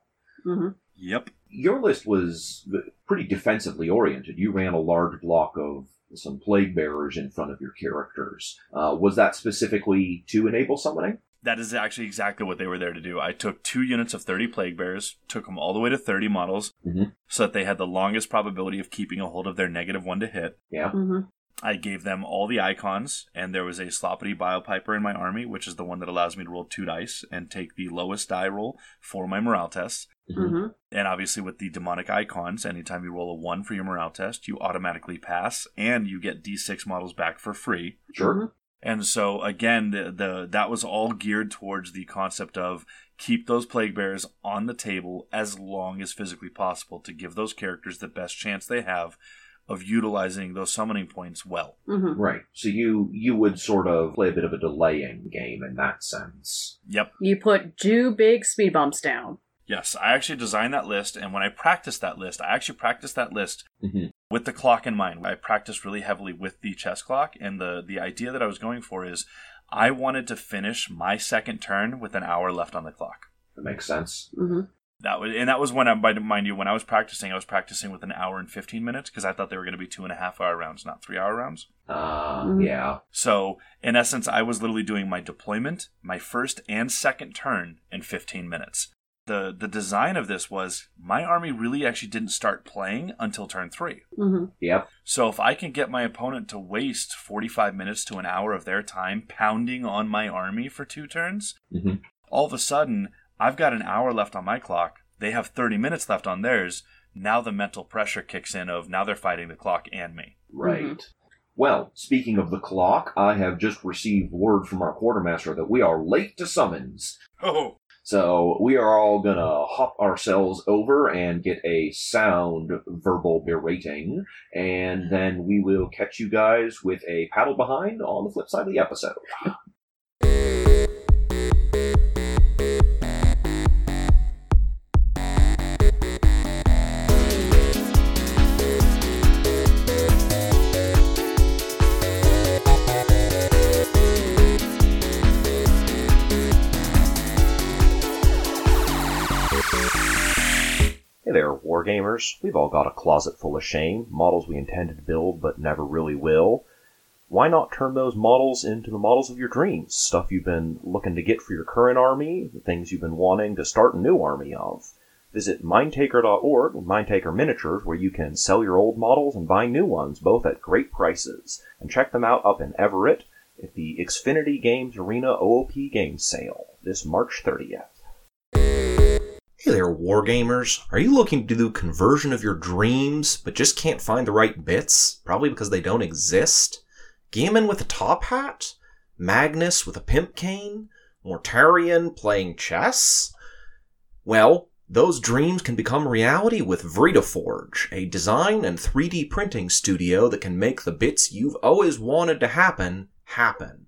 hmm Yep. Your list was pretty defensively oriented. You ran a large block of some plague bearers in front of your characters. Uh, was that specifically to enable summoning? That is actually exactly what they were there to do. I took two units of 30 plague bearers, took them all the way to 30 models, Mhm. so that they had the longest probability of keeping a hold of their negative one to hit. Yeah. hmm I gave them all the icons, and there was a Sloppity Bilepiper in my army, which is the one that allows me to roll two dice and take the lowest die roll for my morale test. hmm And obviously, with the demonic icons, anytime you roll a 1 for your morale test, you automatically pass, and you get d6 models back for free. Sure. And so, again, the, the that was all geared towards the concept of keep those plague bears on the table as long as physically possible to give those characters the best chance they have of utilizing those summoning points well. hmm Right. So you you would sort of play a bit of a delaying game in that sense. Yep. You put two big speed bumps down. Yes, I actually designed that list, and when I practiced that list, I actually practiced that list hmm with the clock in mind. I practiced really heavily with the chess clock, and the the idea that I was going for is I wanted to finish my second turn with an hour left on the clock. That makes sense. hmm That was, and that was when I, by mind you, when I was practicing, I was practicing with an hour and fifteen minutes because I thought they were going to be two and a half hour rounds, not three hour rounds. Uh, Mhm. yeah. So, in essence, I was literally doing my deployment, my first and second turn in fifteen minutes. The The design of this was my army really actually didn't start playing until turn three. hmm Yep. So if I can get my opponent to waste 45 minutes to an hour of their time pounding on my army for two turns, hmm all of a sudden I've got an hour left on my clock. They have 30 minutes left on theirs. Now the mental pressure kicks in of now they're fighting the clock and me. Right. Well, speaking of the clock, I have just received word from our quartermaster that we are late to summons. Oh, So we are all gonna hop ourselves over and get a sound verbal berating, and then we will catch you guys with a paddle behind on the flip side of the episode. There, Wargamers. We've all got a closet full of shame, models we intended to build but never really will. Why not turn those models into the models of your dreams? Stuff you've been looking to get for your current army, the things you've been wanting to start a new army of. Visit Mindtaker.org, Mindtaker Miniatures, where you can sell your old models and buy new ones, both at great prices. And check them out up in Everett at the Xfinity Games Arena OOP Games Sale this March 30th. Hey there, Wargamers. Are you looking to do conversion of your dreams, but just can't find the right bits? Probably because they don't exist? Gammon with a top hat? Magnus with a pimp cane? Mortarion playing chess? Well, those dreams can become reality with VredaForge, a design and 3D printing studio that can make the bits you've always wanted to happen happen.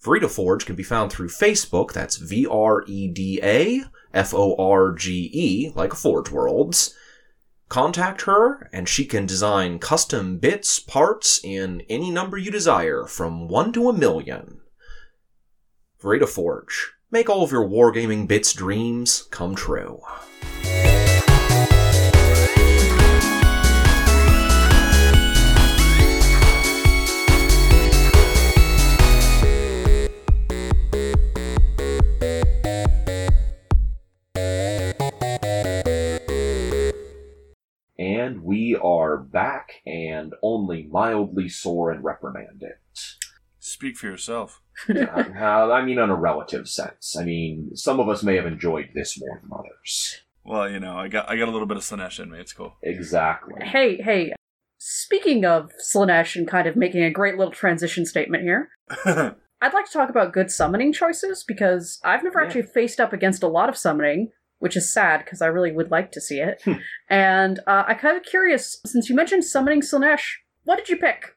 VredaForge can be found through Facebook, that's V R E D A F O R G E, like Forge Worlds. Contact her, and she can design custom bits, parts, in any number you desire, from 1 to a million. VredaForge. Make all of your wargaming bits dreams come true. And we are back and only mildly sore and reprimanded. Speak for yourself. Uh, I mean, on a relative sense. I mean, some of us may have enjoyed this more than others. Well, you know, I got I got a little bit of Slaanesh in me. It's cool. Exactly. Hey, hey. Speaking of Slaanesh and kind of making a great little transition statement here, I'd like to talk about good summoning choices because I've never Yeah. actually faced up against a lot of summoning, which is sad because I really would like to see it. Hmm. and uh, I'm kind of curious, since you mentioned summoning Slaanesh, what did you pick?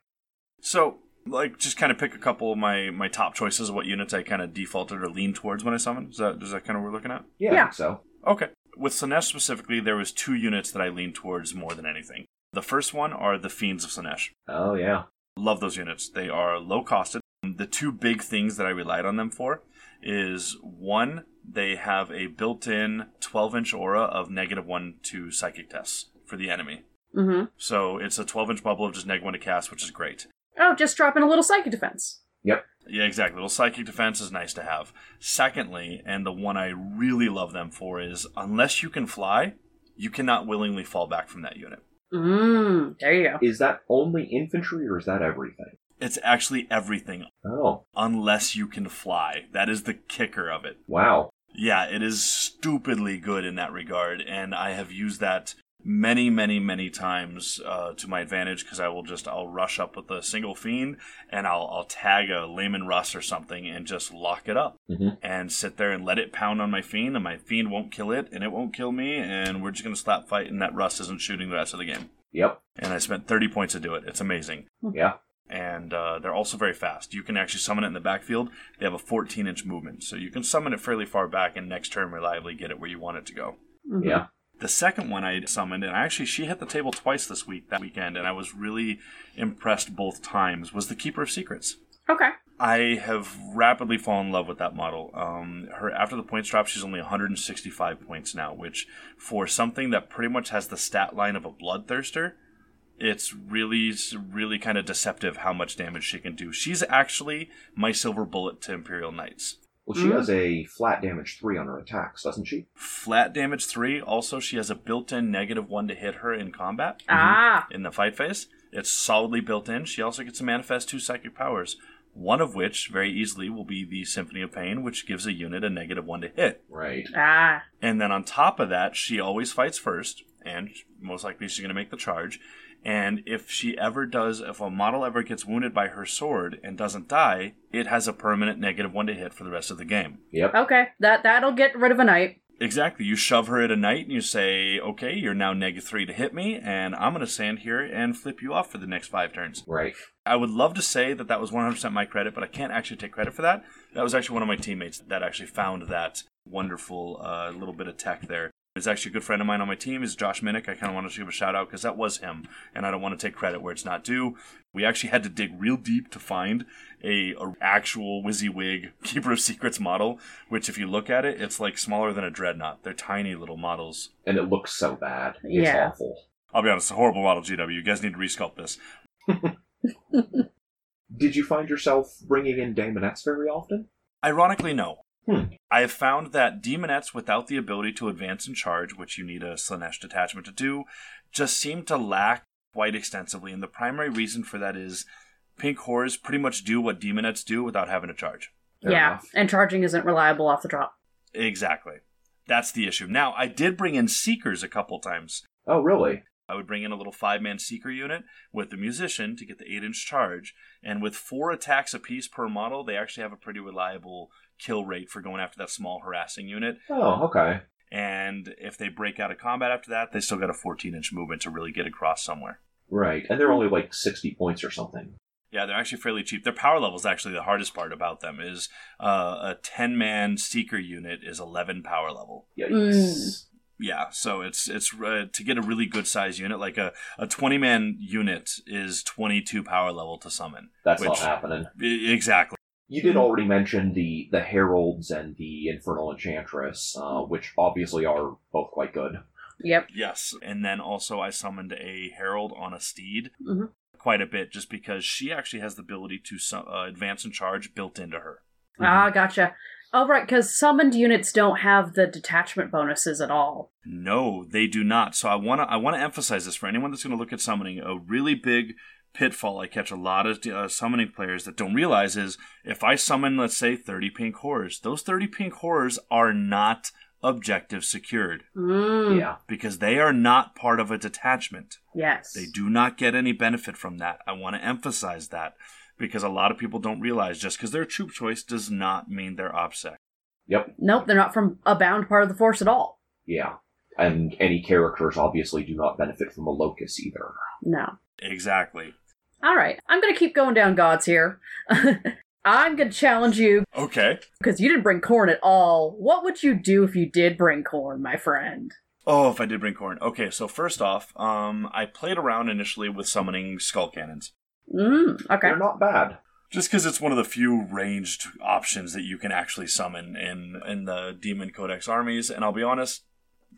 so, like, just kind of pick a couple of my my top choices of what units I kind of defaulted or leaned towards when I summoned. Is that is that kind of what we're looking at? Yeah, I Yeah. think so. Okay. With Slaanesh specifically, there was two units that I leaned towards more than anything. The first one are the Fiends of Slaanesh. Oh, yeah. Love those units. They are low costed. The two big things that I relied on them for is one, they have a built in 12 inch aura of negative one to psychic tests for the enemy. Mm-hmm. So it's a 12 inch bubble of just negative one to cast, which is great. Oh, just dropping a little psychic defense. Yep. Yeah, exactly. Little psychic defense is nice to have. Secondly, and the one I really love them for is unless you can fly, you cannot willingly fall back from that unit. Mmm, there you go. Is that only infantry or is that everything? It's actually everything Oh, unless you can fly. That is the kicker of it. wow. Yeah, it is stupidly good in that regard, and I have used that many, many, many times uh, to my advantage because I will just I'll rush up with a single fiend and I'll I'll tag a Leman Russ or something and just lock it up Mhm. and sit there and let it pound on my fiend, and my fiend won't kill it, and it won't kill me, and we're just gonna slap fight, and that Russ isn't shooting the rest of the game. Yep. And I spent thirty points to do it. It's amazing Yeah. And uh, they're also very fast. You can actually summon it in the backfield. They have a 14 inch movement, so you can summon it fairly far back and next turn reliably get it where you want it to go. Mhm. Yeah. The second one I summoned, and actually she hit the table twice this week, that weekend, and I was really impressed both times, was the Keeper of Secrets. Okay. I have rapidly fallen in love with that model. Um, her after the points drop, she's only 165 points now, which for something that pretty much has the stat line of a bloodthirster, it's really, really kind of deceptive how much damage she can do. She's actually my silver bullet to Imperial Knights. Well, she Mhm. has a flat damage three on her attacks, doesn't she? Flat damage three. Also, she has a built-in negative one to hit her in combat Ah. in the fight phase. It's solidly built in. She also gets to manifest two psychic powers. One of which, very easily, will be the Symphony of Pain, which gives a unit a negative one to hit. Right. Ah. And then on top of that, she always fights first, and most likely she's going to make the charge. And if she ever does, if a model ever gets wounded by her sword and doesn't die, it has a permanent negative one to hit for the rest of the game. Yep. Okay, that that'll get rid of a knight. Exactly. You shove her at a knight and you say, okay, you're now negative three to hit me, and I'm going to stand here and flip you off for the next five turns. Right. I would love to say that that was 100% my credit, but I can't actually take credit for that. That was actually one of my teammates that actually found that wonderful uh, little bit of tech there. It's actually a good friend of mine on my team is Josh Minnick. I kind of wanted to give a shout out because that was him, and I don't want to take credit where it's not due. We actually had to dig real deep to find a, a actual WYSIWYG Keeper of Secrets model, which if you look at it, it's like smaller than a dreadnought. They're tiny little models. And it looks so bad. It's Yeah. awful. I'll be honest, it's a horrible model, GW. You guys need to resculpt this. Did you find yourself bringing in Daemonettes very often? Ironically, no. Hmm. I have found that demonettes without the ability to advance and charge, which you need a Slaanesh detachment to do, just seem to lack quite extensively. And the primary reason for that is pink horrors pretty much do what demonettes do without having to charge. Fair yeah, enough. and charging isn't reliable off the drop. Exactly. That's the issue. Now, I did bring in seekers a couple times. Oh, really? I would bring in a little five man seeker unit with the musician to get the eight inch charge. And with four attacks apiece per model, they actually have a pretty reliable kill rate for going after that small harassing unit. Oh, okay. And if they break out of combat after that, they still got a 14 inch movement to really get across somewhere. Right. And they're only like 60 points or something. Yeah, they're actually fairly cheap. Their power level is actually the hardest part about them. Is uh, a 10 man seeker unit is 11 power level. Yikes. Mm. Yeah, so it's it's uh, to get a really good size unit like a a 20 man unit is 22 power level to summon. That's Which- not happening. Exactly. You did already mention the the heralds and the infernal enchantress, uh, which obviously are both quite good. Yep. Yes, and then also I summoned a herald on a steed. Mhm. Quite a bit, just because she actually has the ability to su- uh, advance and charge built into her. Ah, gotcha. Oh, right, because summoned units don't have the detachment bonuses at all. No, they do not. So I want to I want to emphasize this for anyone that's going to look at summoning. A really big pitfall I catch a lot of uh, summoning players that don't realize is if I summon, let's say, 30 pink horrors, those 30 pink horrors are not objective secured Mm, Yeah. because they are not part of a detachment. Yes. They do not get any benefit from that. I want to emphasize that because a lot of people don't realize just because they're troop choice does not mean they're OPSEC. Yep. Nope, they're not from a bound part of the force at all. Yeah. And any characters obviously do not benefit from a locus either. No. Exactly. All right, I'm going to keep going down gods here. I'm going to challenge you Okay. because you didn't bring Khorne at all. What would you do if you did bring Khorne, my friend? Oh, if I did bring Khorne. Okay, so first off, um, I played around initially with summoning skull cannons. Mm, okay. They're not bad. Just because it's one of the few ranged options that you can actually summon in in the Demon Codex armies, and I'll be honest,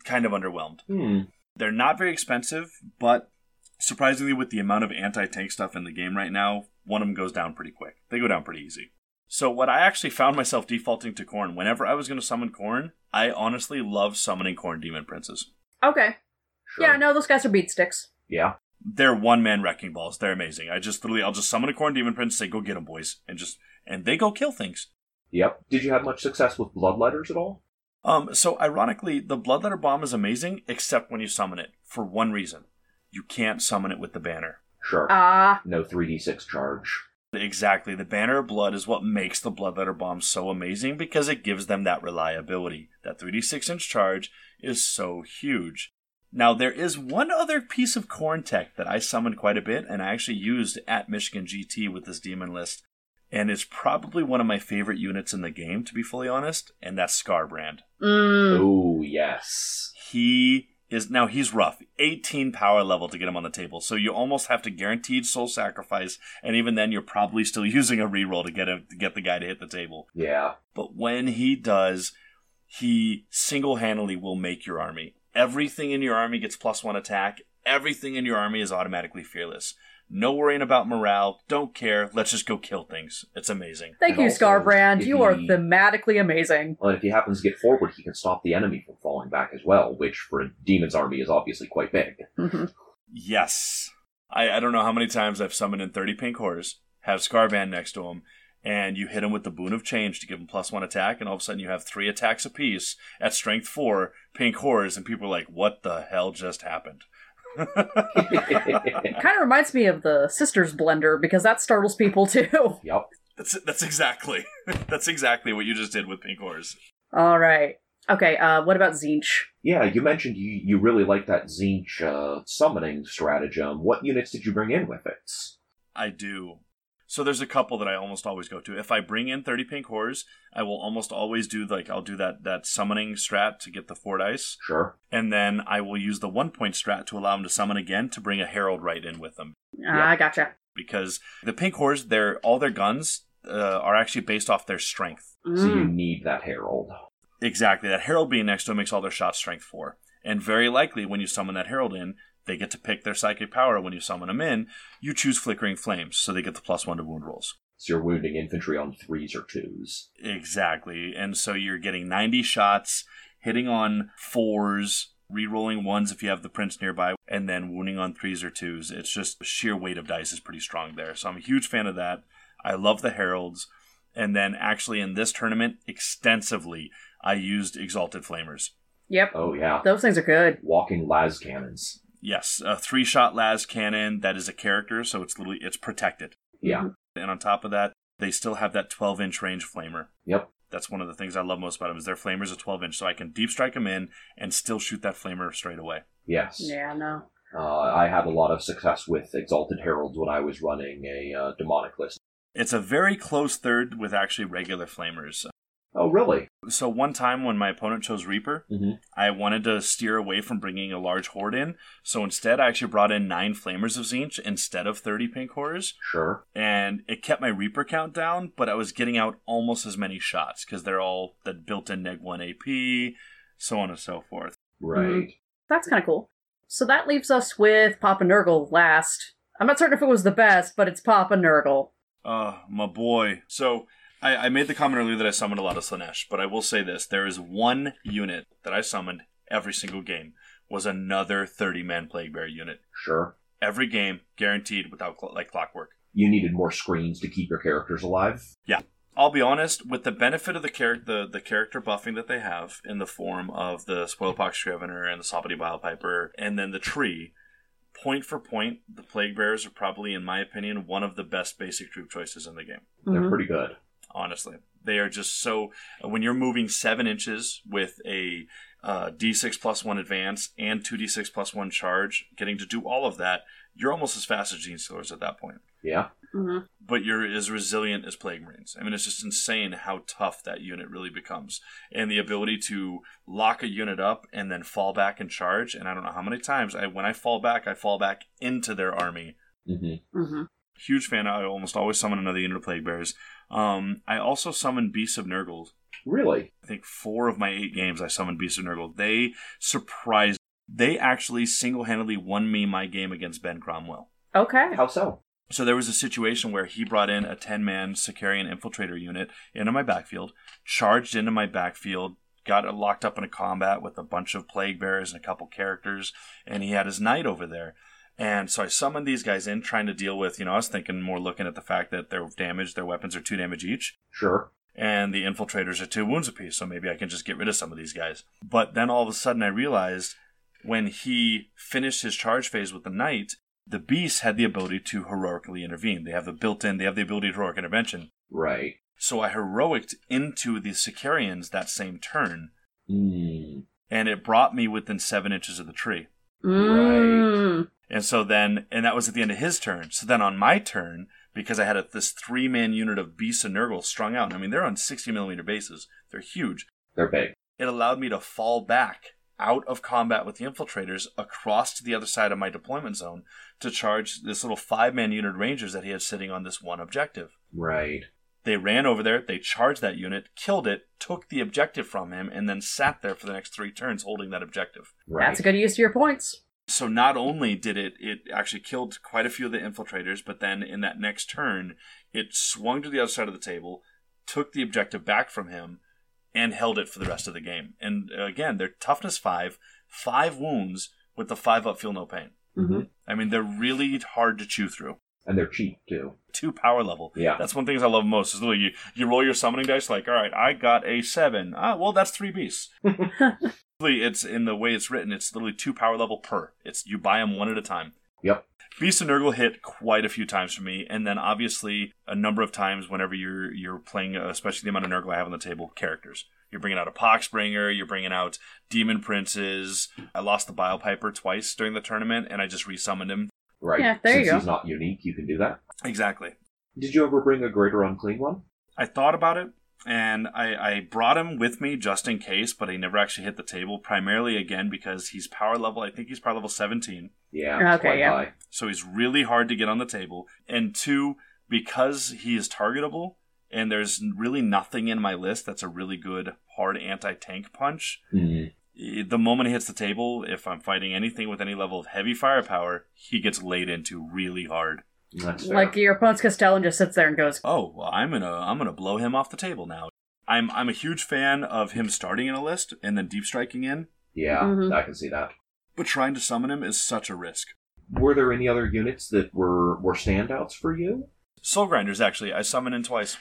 kind of underwhelmed. Hmm. They're not very expensive, but surprisingly, with the amount of anti tank stuff in the game right now, one of them goes down pretty quick. They go down pretty easy. So, what I actually found myself defaulting to Khorne, whenever I was going to summon Khorne, I honestly love summoning Khorne Demon Princes. Okay. Sure. Yeah, no, those guys are beat sticks. Yeah. They're one man wrecking balls. They're amazing. I just literally, I'll just summon a Khorne Demon Prince, say, go get them, boys. And just, and they go kill things. Yep. Did you have much success with bloodletters at all? Um, so ironically, the Bloodletter Bomb is amazing, except when you summon it, for one reason. You can't summon it with the banner. Sure. Ah, no 3d6 charge. Exactly. The Banner of Blood is what makes the Bloodletter Bomb so amazing because it gives them that reliability. That 3d6 inch charge is so huge. Now, there is one other piece of Khorne tech that I summoned quite a bit and I actually used at Michigan GT with this demon list. And it's probably one of my favorite units in the game, to be fully honest, and that's Skarbrand. mm, Oh, yes. He is now he's rough. 18 power level to get him on the table. So you almost have to guaranteed soul sacrifice and even then you're probably still using a reroll to get him to get the guy to hit the table. Yeah. but when he does he single-handedly will make your army. Everything in your army gets plus one attack. Everything in your army is automatically fearless no worrying about morale don't care let's just go kill things it's amazing thank And you, also, Skarbrand. if You are he- thematically amazing. Well, if he happens to get forward, he can stop the enemy from falling back as well, which for a demon's army is obviously quite big. Mhm. Yes. I, I don't know how many times I've summoned in 30 pink horrors, have Skarbrand next to him, and you hit him with the Boon of Change to give him plus one attack, and all of a sudden you have three attacks apiece at strength four, pink horrors, and people are like, what the hell just happened? It kind of reminds me of the Sisters blender because that startles people too. yep. that's that's exactly that's exactly what you just did with pink horrors. All right. Okay, uh, what about Tzeentch? Yeah, you mentioned you, you really like that Tzeentch uh, summoning stratagem. What units did you bring in with it? I do. So there's a couple that I almost always go to. If I bring in 30 pink horrors, I will almost always do like I'll do that that summoning strat to get the four dice, Sure. and then I will use the one point strat to allow them to summon again to bring a herald right in with them Ah, I gotcha. because the pink horrors, their all their guns uh, are actually based off their strength. So you Mm. need that herald. Exactly. That herald being next to them makes all their shots strength four, and very likely when you summon that herald in. They get to pick their psychic power when you summon them in. You choose flickering flames, so they get the plus one to wound rolls. So you're wounding infantry on threes or twos. Exactly. And so you're getting 90 shots, hitting on fours, re-rolling ones if you have the prince nearby, and then wounding on threes or twos. It's just sheer weight of dice is pretty strong there. So I'm a huge fan of that. I love the heralds. And then actually in this tournament, extensively, I used exalted flamers. Yep. Oh yeah. Those things are good. Walking las cannons. Yes, a three-shot las cannon that is a character, so it's literally it's protected. Yeah. And on top of that, they still have that 12-inch range flamer. Yep. That's one of the things I love most about them is their flamers are 12 inch, so I can deep strike them in and still shoot that flamer straight away. Yes. Yeah, no. Uh, I had a lot of success with Exalted Heralds when I was running a uh, demonic list. It's a very close third with actually regular flamers. Oh, really? So one time when my opponent chose Reaper, Mhm. I wanted to steer away from bringing a large horde in. So instead, I actually brought in nine flamers of Tzeentch instead of 30 pink horrors. Sure. And it kept my Reaper count down, but I was getting out almost as many shots because they're all that built-in neg 1 AP, so on and so forth. Right. That's kind of cool. So that leaves us with Papa Nurgle last. I'm not certain if it was the best, but it's Papa Nurgle. Oh, my boy. So I, I made the comment earlier that I summoned a lot of Slaanesh, but I will say this: there is one unit that I summoned every single game was another 30-man Plague Bear unit. Sure. Every game, guaranteed, without cl- like clockwork. You needed more screens to keep your characters alive. Yeah. I'll be honest, with the benefit of the character, the, the character buffing that they have in the form of the Spoilpox Scrivener and the Sloppity Bilepiper, and then the tree, point for point, the Plague Bearers are probably, in my opinion, one of the best basic troop choices in the game. They're Mhm. pretty good. Honestly. They are just so. When you're moving seven inches with a uh, d6 plus one advance and 2d6 plus one charge, getting to do all of that, you're almost as fast as Genestealers at that point. Yeah. Mhm. But you're as resilient as Plague Marines. I mean, it's just insane how tough that unit really becomes. And the ability to lock a unit up and then fall back and charge. And I don't know how many times I, when I fall back, I fall back into their army hmm hmm huge fan. I almost always summon another unit of Plague Bears. Um, I also summoned Beasts of Nurgle. Really? I think four of my eight games I summoned Beasts of Nurgle. They surprised. They actually single-handedly won me my game against Ben Cromwell. Okay. How so? So there was a situation where he brought in a 10-man Sicarian infiltrator unit into my backfield, charged into my backfield, got locked up in a combat with a bunch of plague bearers and a couple characters, and he had his knight over there. And so I summoned these guys in, trying to deal with, you know, I was thinking more looking at the fact that their damage, their weapons are two damage each, Sure. and the infiltrators are two wounds apiece, so maybe I can just get rid of some of these guys. But then all of a sudden I realized when he finished his charge phase with the knight, the beasts had the ability to heroically intervene. They have the built-in, they have the ability to heroic intervention. Right. So I heroiced into the Sicarians that same turn, Mm. and it brought me within seven inches of the tree. Mm. And so then, and that was at the end of his turn. So then on my turn, because I had a, this three man unit of Beasts and Nurgle strung out, I mean, they're on 60 millimeter bases, they're huge. They're big. It allowed me to fall back out of combat with the infiltrators across to the other side of my deployment zone to charge this little five man unit rangers that he had sitting on this one objective. Right. They ran over there, they charged that unit, killed it, took the objective from him, and then sat there for the next three turns holding that objective. Right. That's a good use of your points. So not only did it it actually killed quite a few of the infiltrators, but then in that next turn, it swung to the other side of the table, took the objective back from him, and held it for the rest of the game. And uh, again, they're toughness five, five wounds with the five up, feel no pain. Mhm. I mean, they're really hard to chew through. And they're cheap too. Two power level. Yeah. That's one of the things I love most. Is literally you, you roll your summoning dice like, all right, I got a seven. Ah, well, that's three beasts. It's in the way it's written. It's literally two power level per. It's you buy them one at a time. Yep. Beast of Nurgle hit quite a few times for me, and then obviously a number of times whenever you're you're playing, especially the amount of Nurgle I have on the table, characters. You're bringing out a Poxbringer, you're bringing out Demon Princes. I lost the Bile Piper twice during the tournament, and I just resummoned him. Right. Yeah, there you Since go. he's not unique, you can do that. Exactly. Did you ever bring a greater unclean one? I thought about it, and I, I brought him with me just in case, but he never actually hit the table. Primarily, again, because he's power level. I think he's power level 17. Yeah. Okay, quite yeah. high. So he's really hard to get on the table. And two, because he is targetable, and there's really nothing in my list that's a really good hard anti tank punch. Mhm. I- The moment he hits the table, if I'm fighting anything with any level of heavy firepower, he gets laid into really hard. Like your opponent's Castellan just sits there and goes, Oh, well, I'm gonna I'm gonna blow him off the table now. I'm I'm a huge fan of him starting in a list and then deep striking in, yeah, Mhm. I can see that. but trying to summon him is such a risk. Were there any other units that were were standouts for you? Soul Grinders actually, I summoned in twice.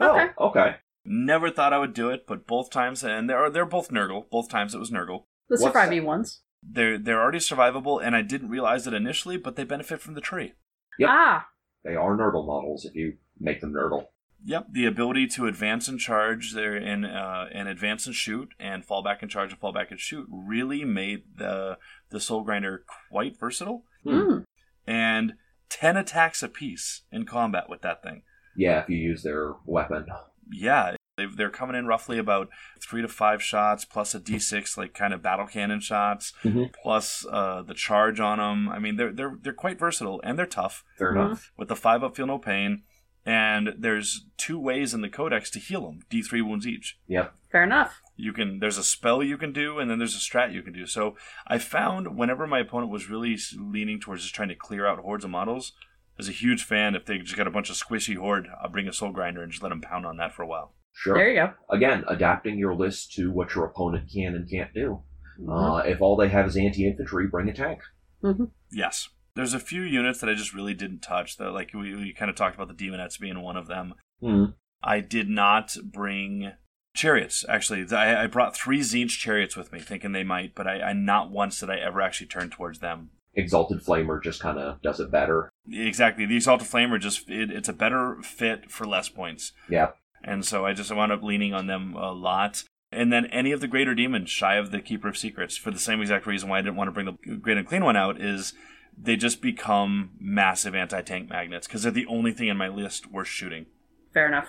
Okay. Oh, okay. Never thought I would do it, but both times, and they're they're both Nurgle. Both times it was Nurgle. the What's surviving that? ones. They're they're already survivable, and I didn't realize it initially, but they benefit from the tree. Yep. Ah, They are Nurgle models if you make them Nurgle. Yep, the ability to advance and charge there and uh, and advance and shoot and fall back and charge and fall back and shoot really made the the Soul Grinder quite versatile. Mm. And ten attacks apiece in combat with that thing. Yeah, if you use their weapon. Yeah, they they're coming in roughly about three to five shots plus a d6 like kind of battle cannon shots Mhm. plus uh, the charge on them. I mean they're they're they're quite versatile and they're tough. Fair Mhm. enough. with the five up feel no pain and there's two ways in the codex to heal them d3 wounds each Yep. fair enough. you can there's a spell you can do and then there's a strat you can do so i found whenever my opponent was really leaning towards just trying to clear out hordes of models I was a huge fan if they just got a bunch of squishy horde i'll bring a soul grinder and just let them pound on that for a while Sure. There you go. Again, adapting your list to what your opponent can and can't do. Mhm. Uh, if all they have is anti-infantry, bring a tank. yes there's a few units that i just really didn't touch that like we, we kind of talked about the demonettes being one of them Hmm. I did not bring chariots. Actually, I, I brought three Tzeentch chariots with me, thinking they might, but I, I not once did I ever actually turn towards them. Exalted Flamer just kind of does it better. Exactly, the Exalted Flamer just it, it's a better fit for less points, Yeah. And so I just wound up leaning on them a lot. And then any of the greater demons shy of the Keeper of Secrets for the same exact reason why I didn't want to bring the Great Unclean one out is they just become massive anti-tank magnets because they're the only thing in my list worth shooting. Fair enough.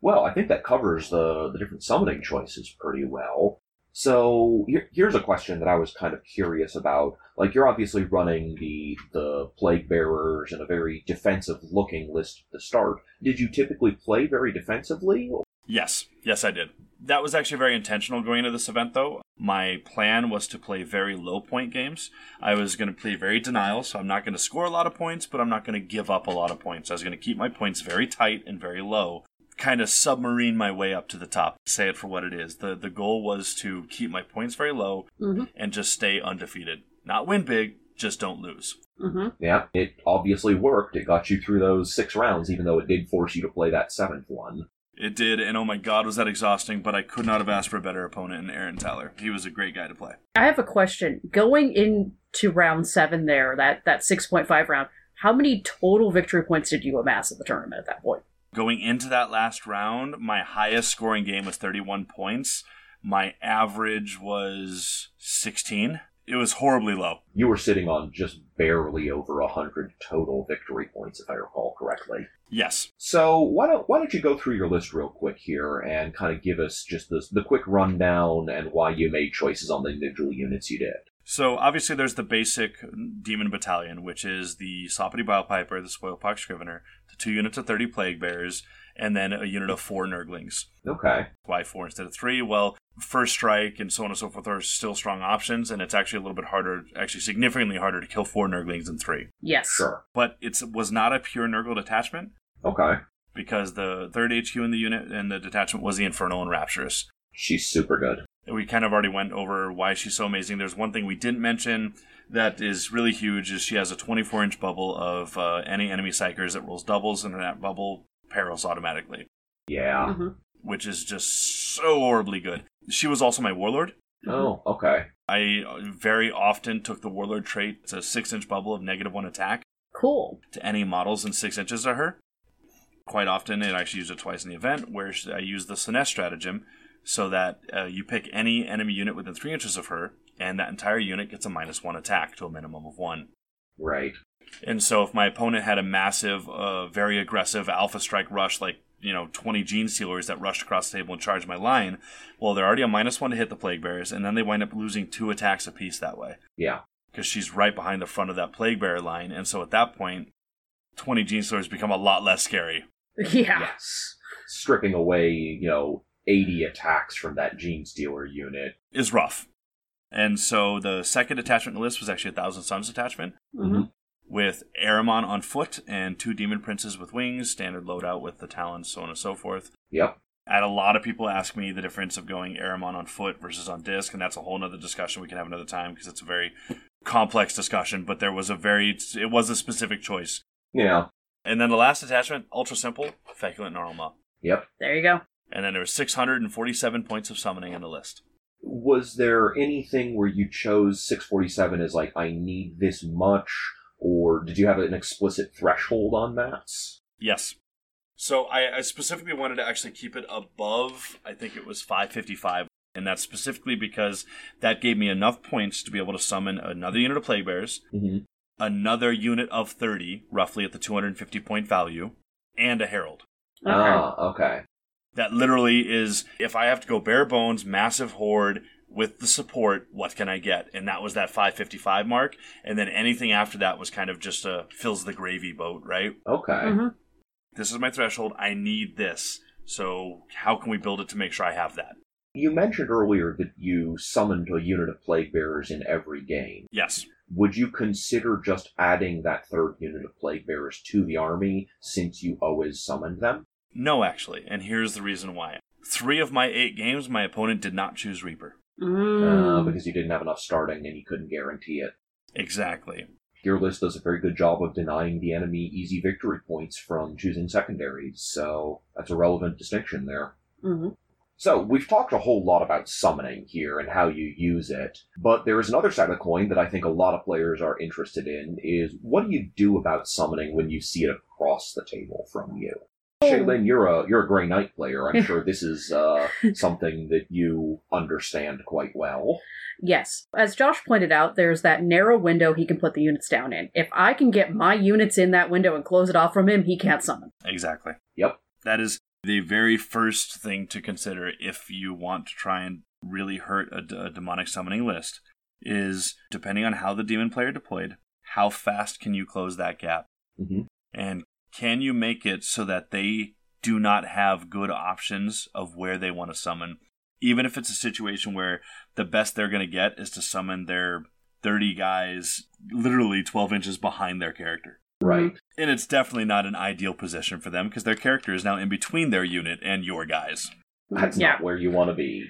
Well, I think that covers the, the different summoning choices pretty well. So here, here's a question that I was kind of curious about. Like you're obviously running the the plague bearers in a very defensive looking list at the start. Did you typically play very defensively? Yes, yes, I did. That was actually very intentional going into this event, though. My plan was to play very low point games. I was going to play very denial, so I'm not going to score a lot of points, but I'm not going to give up a lot of points. I was going to keep my points very tight and very low, kind of submarine my way up to the top. Say it for what it is. The the goal was to keep my points very low Mhm. and just stay undefeated. Not win big, just don't lose. hmm Yeah, it obviously worked. It got you through those six rounds, even though it did force you to play that seventh one. It did, and oh my god, was that exhausting, but I could not have asked for a better opponent in Aaron Tyler. He was a great guy to play. I have a question. Going into round seven, there that that six point five round, how many total victory points did you amass at the tournament at that point? Going into that last round, my highest scoring game was 31 points. My average was 16. It was horribly low. You were sitting on just barely over a hundred total victory points, if I recall correctly. Yes. So why don't why don't you go through your list real quick here and kind of give us just the the quick rundown and why you made choices on the individual units you did. So obviously there's the basic demon battalion, which is the Soppity Bilepiper, the Spoilpox Scrivener, two units of 30 Plague Bears, and then a unit of four Nurglings. Okay. Why four instead of three? Well, First Strike and so on and so forth are still strong options, and it's actually a little bit harder, actually significantly harder to kill four Nurglings than three. Yes. Sure. But it was not a pure Nurgle detachment. Okay. because the third HQ in the unit and the detachment was the Infernal Enrapturess. She's super good. We kind of already went over why she's so amazing. There's one thing we didn't mention that is really huge is she has a 24 inch bubble of uh, any enemy psykers that rolls doubles, and that bubble perils automatically, Yeah. Mhm. which is just so horribly good. She was also my warlord. Oh, okay. I uh, very often took the warlord trait. It's a six inch bubble of negative one attack Cool. to any models in six inches of her. Quite often, and I actually used it twice in the event, where I used the Slaanesh stratagem so that uh, you pick any enemy unit within three inches of her, and that entire unit gets a minus one attack to a minimum of one. Right. And so, if my opponent had a massive, uh, very aggressive Alpha Strike rush, like you know, 20 Genestealers that rushed across the table and charged my line, well, they're already a minus one to hit the Plague Bearers, and then they wind up losing two attacks apiece that way Yeah. because she's right behind the front of that Plague Bearer line. And so, at that point, 20 Genestealers become a lot less scary. Yeah. Yes. Stripping away, you know, 80 attacks from that Genestealer unit. Is rough. And so, the second attachment in the list was actually a Thousand Sons attachment. hmm with Ahriman on foot and two demon princes with wings, standard loadout with the talons, so on and so forth. Yep. I had a lot of people ask me the difference of going Ahriman on foot versus on disc, and that's a whole other discussion we can have another time because it's a very complex discussion. But there was a very, it was a specific choice. Yeah. And then the last attachment, ultra simple, Feculent Gnarlmaw. Yep. There you go. And then there was 647 points of summoning in the list. Was there anything where you chose 647 as like, I need this much? Or did you have an explicit threshold on that? Yes. So I, I specifically wanted to actually keep it above, I think it was 555. And that's specifically because that gave me enough points to be able to summon another unit of Plague Bears, Mm-hmm. another unit of 30, roughly at the 250 point value, and a Herald. Okay. Ah, okay. That literally is if I have to go bare bones, massive horde with the support, what can I get? And that was that 555 mark. And then anything after that was kind of just a fills the gravy boat, right? Okay. hmm This is my threshold. I need this. So how can we build it to make sure I have that? You mentioned earlier that you summoned a unit of Plague Bearers in every game. Yes. Would you consider just adding that third unit of Plague Bearers to the army since you always summoned them? No, actually. And here's the reason why. Three of my eight games, my opponent did not choose Reaper. Uh, Mm. because you didn't have enough starting and you couldn't guarantee it. Exactly. Your list does a very good job of denying the enemy easy victory points from choosing secondaries, so that's a relevant distinction there. hmm So, we've talked a whole lot about summoning here and how you use it, but there is another side of the coin that I think a lot of players are interested in is what do you do about summoning when you see it across the table from you? Shaylin, you're a you're a Grey Knight player. I'm sure this is uh, something that you understand quite well. Yes. As Josh pointed out, there's that narrow window he can put the units down in. If I can get my units in that window and close it off from him, he can't summon. Exactly. Yep. That is the very first thing to consider if you want to try and really hurt a, d- a demonic summoning list is depending on how the demon player deployed, how fast can you close that gap? hmm And can you make it so that they do not have good options of where they want to summon? Even if it's a situation where the best they're going to get is to summon their 30 guys literally 12 inches behind their character. Right. And it's definitely not an ideal position for them because their character is now in between their unit and your guys. That's yeah. not where you want to be.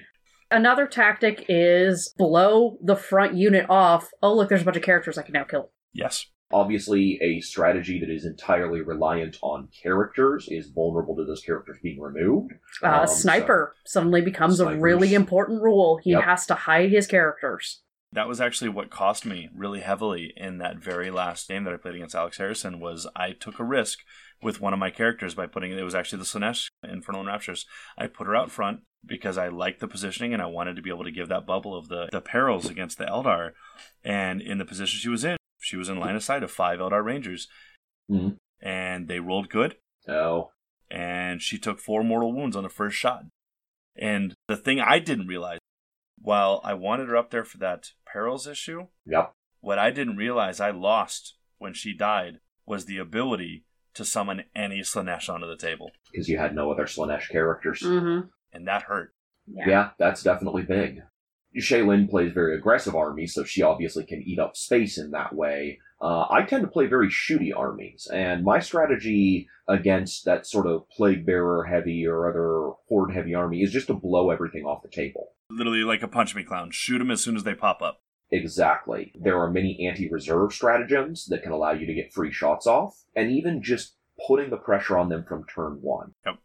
Another tactic is blow the front unit off. Oh, look, there's a bunch of characters I can now kill. Yes. Obviously, a strategy that is entirely reliant on characters is vulnerable to those characters being removed. Uh, Um, sniper suddenly becomes a really important rule. He Yep. has to hide his characters. That was actually what cost me really heavily in that very last game that I played against Alex Harrison was I took a risk with one of my characters by putting it was actually the Slaanesh Infernal Enrapturess. I put her out front because I liked the positioning and I wanted to be able to give that bubble of the, the perils against the Eldar. And in the position she was in, she was in line of sight of five Eldar Rangers. Mhm. And they rolled good. Oh, and she took four mortal wounds on the first shot. And the thing I didn't realize, while I wanted her up there for that perils issue, yep. what I didn't realize I lost when she died was the ability to summon any Slaanesh onto the table. Because you had no other Slaanesh characters. Mm-hmm. And that hurt. Yeah. Yeah, that's definitely big. Shaylin plays very aggressive armies, so she obviously can eat up space in that way. Uh, I tend to play very shooty armies, and my strategy against that sort of plague bearer heavy or other horde heavy army is just to blow everything off the table. Literally like a punch me clown. Shoot them as soon as they pop up. Exactly. There are many anti reserve stratagems that can allow you to get free shots off, and even just putting the pressure on them from turn one. Yep.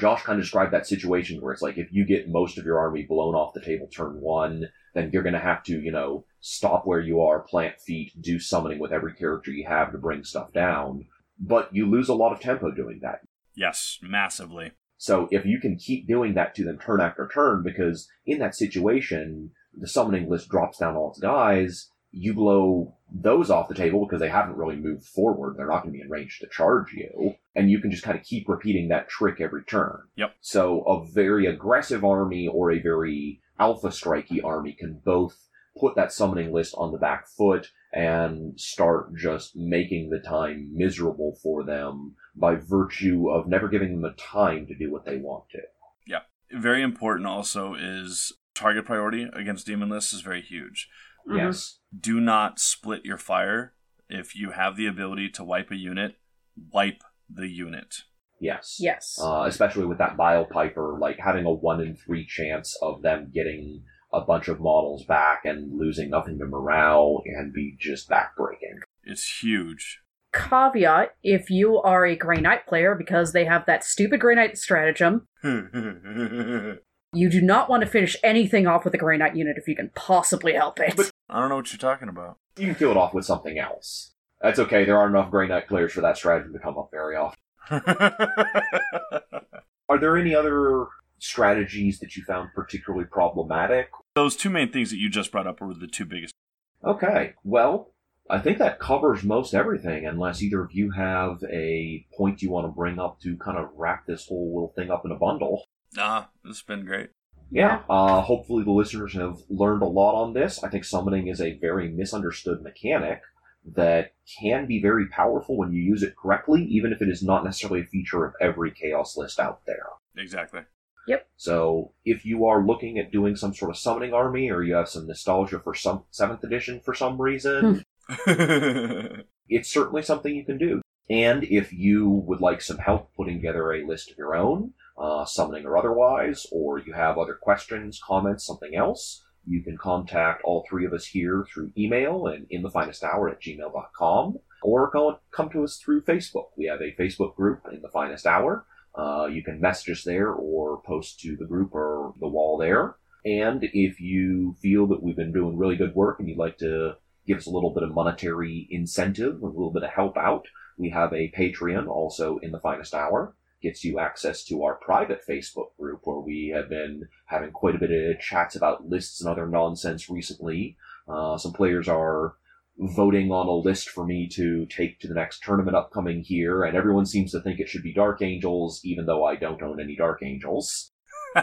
Josh kind of described that situation where it's like if you get most of your army blown off the table turn one, then you're going to have to, you know, stop where you are, plant feet, do summoning with every character you have to bring stuff down. But you lose a lot of tempo doing that. Yes, massively. So if you can keep doing that to them turn after turn, because in that situation, the summoning list drops down all its guys, you blow those off the table because they haven't really moved forward. They're not going to be in range to charge you. And you can just kind of keep repeating that trick every turn. Yep. So a very aggressive army or a very alpha strikey army can both put that summoning list on the back foot and start just making the time miserable for them by virtue of never giving them the time to do what they want to. Yeah. Very important also is target priority against demon lists is very huge. Mhm. Yes. Do not split your fire. If you have the ability to wipe a unit, wipe the unit. Yes. Yes. Uh, especially with that Bilepiper, like having a one in three chance of them getting a bunch of models back and losing nothing to morale and be just backbreaking. It's huge. Caveat if you are a Grey Knight player, because they have that stupid Grey Knight stratagem, you do not want to finish anything off with a Grey Knight unit if you can possibly help it. But- don't know what you're talking about. You can kill it off with something else. That's okay, there aren't enough Grey Knight players for that strategy to come up very often. Are there any other strategies that you found particularly problematic? Those two main things that you just brought up were the two biggest. Okay, well, I think that covers most everything, unless either of you have a point you want to bring up to kind of wrap this whole little thing up in a bundle. Ah, it's been great. Yeah, uh, hopefully the listeners have learned a lot on this. I think summoning is a very misunderstood mechanic that can be very powerful when you use it correctly, even if it is not necessarily a feature of every chaos list out there. Exactly. Yep. So if you are looking at doing some sort of summoning army, or you have some nostalgia for some seventh edition for some reason, it's certainly something you can do. And if you would like some help putting together a list of your own, uh, summoning or otherwise, or you have other questions, comments, something else, you can contact all three of us here through email and in the finest hour at gmail.com, or go, come to us through Facebook. We have a Facebook group in the finest hour. Uh, you can message us there or post to the group or the wall there. And if you feel that we've been doing really good work and you'd like to give us a little bit of monetary incentive, a little bit of help out, we have a Patreon also in the finest hour. Gets you access to our private Facebook group where we have been having quite a bit of chats about lists and other nonsense recently. Uh, some players are voting on a list for me to take to the next tournament upcoming here, and everyone seems to think it should be Dark Angels, even though I don't own any Dark Angels.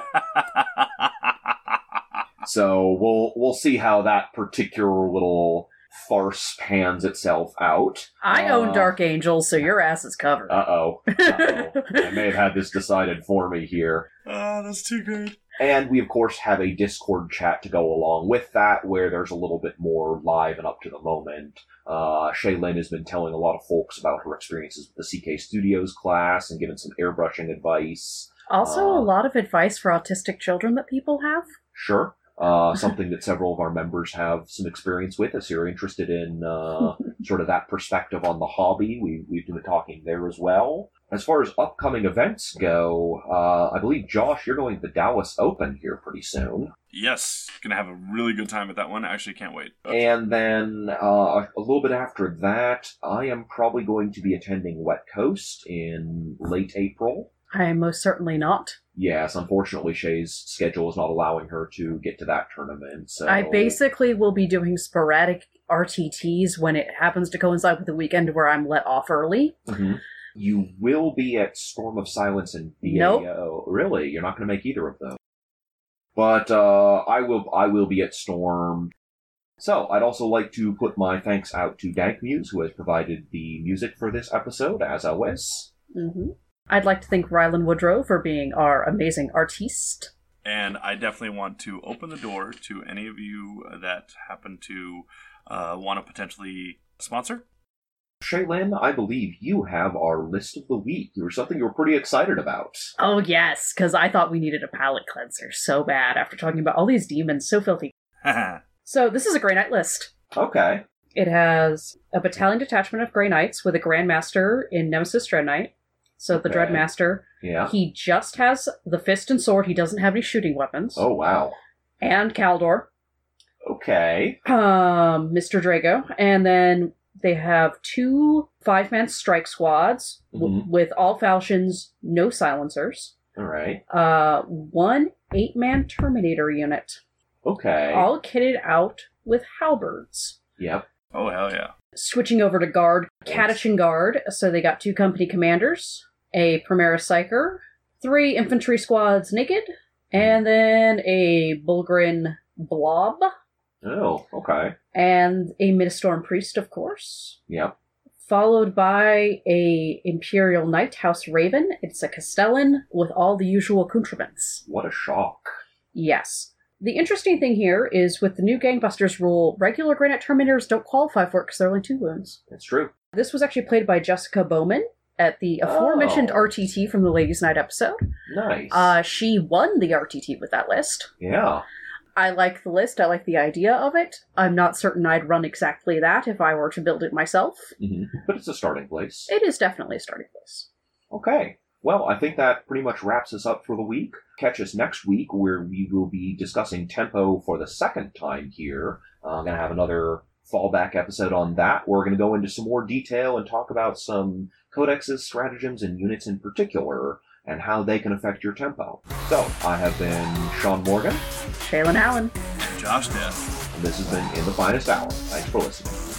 So we'll we'll see how that particular little farce pans itself out. I own Uh, Dark Angels, so your ass is covered. Uh oh. I may have had this decided for me here. oh, that's too good. And we, of course, have a Discord chat to go along with that, where there's a little bit more live and up to the moment. Uh, Shaylin has been telling a lot of folks about her experiences with the CK Studios class and giving some airbrushing advice. also, uh, a lot of advice for autistic children that people have. Sure. Uh, something that several of our members have some experience with. If you're interested in uh, sort of that perspective on the hobby, we, we've been talking there as well. As far as upcoming events go, uh, I believe, Josh, you're going to the Dallas Open here pretty soon. Yes, gonna have a really good time at that one. Actually, can't wait. And then uh, a little bit after that, I am probably going to be attending Wet Coast in late April. I am most certainly not. Yes, unfortunately, Shay's schedule is not allowing her to get to that tournament. So I basically will be doing sporadic RTTs when it happens to coincide with the weekend where I'm let off early. Mhm. You will be at Storm of Silence and Nope. Really, you're not going to make either of those. But uh, I will. I will be at Storm. So I'd also like to put my thanks out to Dank Muse, who has provided the music for this episode, as always. hmm I'd like to thank Rylan Woodrow for being our amazing artiste. And I definitely want to open the door to any of you that happen to uh, want to potentially sponsor. Shaylin, I believe you have our list of the week. You were something you were pretty excited about. Oh, yes, because I thought we needed a palate cleanser so bad after talking about all these demons, so filthy. So, this is a Grey Knight list. Okay. It has a battalion detachment of Grey Knights with a Grandmaster in Nemesis Dread Knight. So, the Okay. Dreadmaster, Yeah. he just has the fist and sword, he doesn't have any shooting weapons. Oh, wow. And Kaldor. Okay. um, Mr. Draigo, and then they have two five man strike squads w- Mhm. with all falchions, no psilencers. All right. Uh, one eight man Terminator unit, Okay. all kitted out with halberds. Yep. oh, hell yeah. Switching over to guard, Yes. Catachan Guard. So they got two company commanders, a Primaris Psyker, three infantry squads naked, and then a Bullgryn Blob, Oh, okay. and a Ministorum Priest, of course. Yep. followed by a Imperial Knight House Raven. It's a Castellan with all the usual accoutrements. What a shock. Yes. The interesting thing here is with the new Gangbusters rule, regular Grey Knight Terminators don't qualify for it because they're only two wounds. That's true. This was actually played by Jessica Bowman at the aforementioned Oh. RTT from the Ladies' Night episode. Nice. Uh, she won the RTT with that list. yeah. I like the list. I like the idea of it. I'm not certain I'd run exactly that if I were to build it myself. hmm But it's a starting place. It is definitely a starting place. Okay. Well, I think that pretty much wraps us up for the week. Catch us next week where we will be discussing tempo for the second time here. Uh, I'm going to have another fallback episode on that. We're going to go into some more detail and talk about some codexes, stratagems, and units in particular and how they can affect your tempo. So, I have been Sean Morgan, Shaylin Allen. And Josh Death. and this has been In the Finest Hour. Thanks for listening.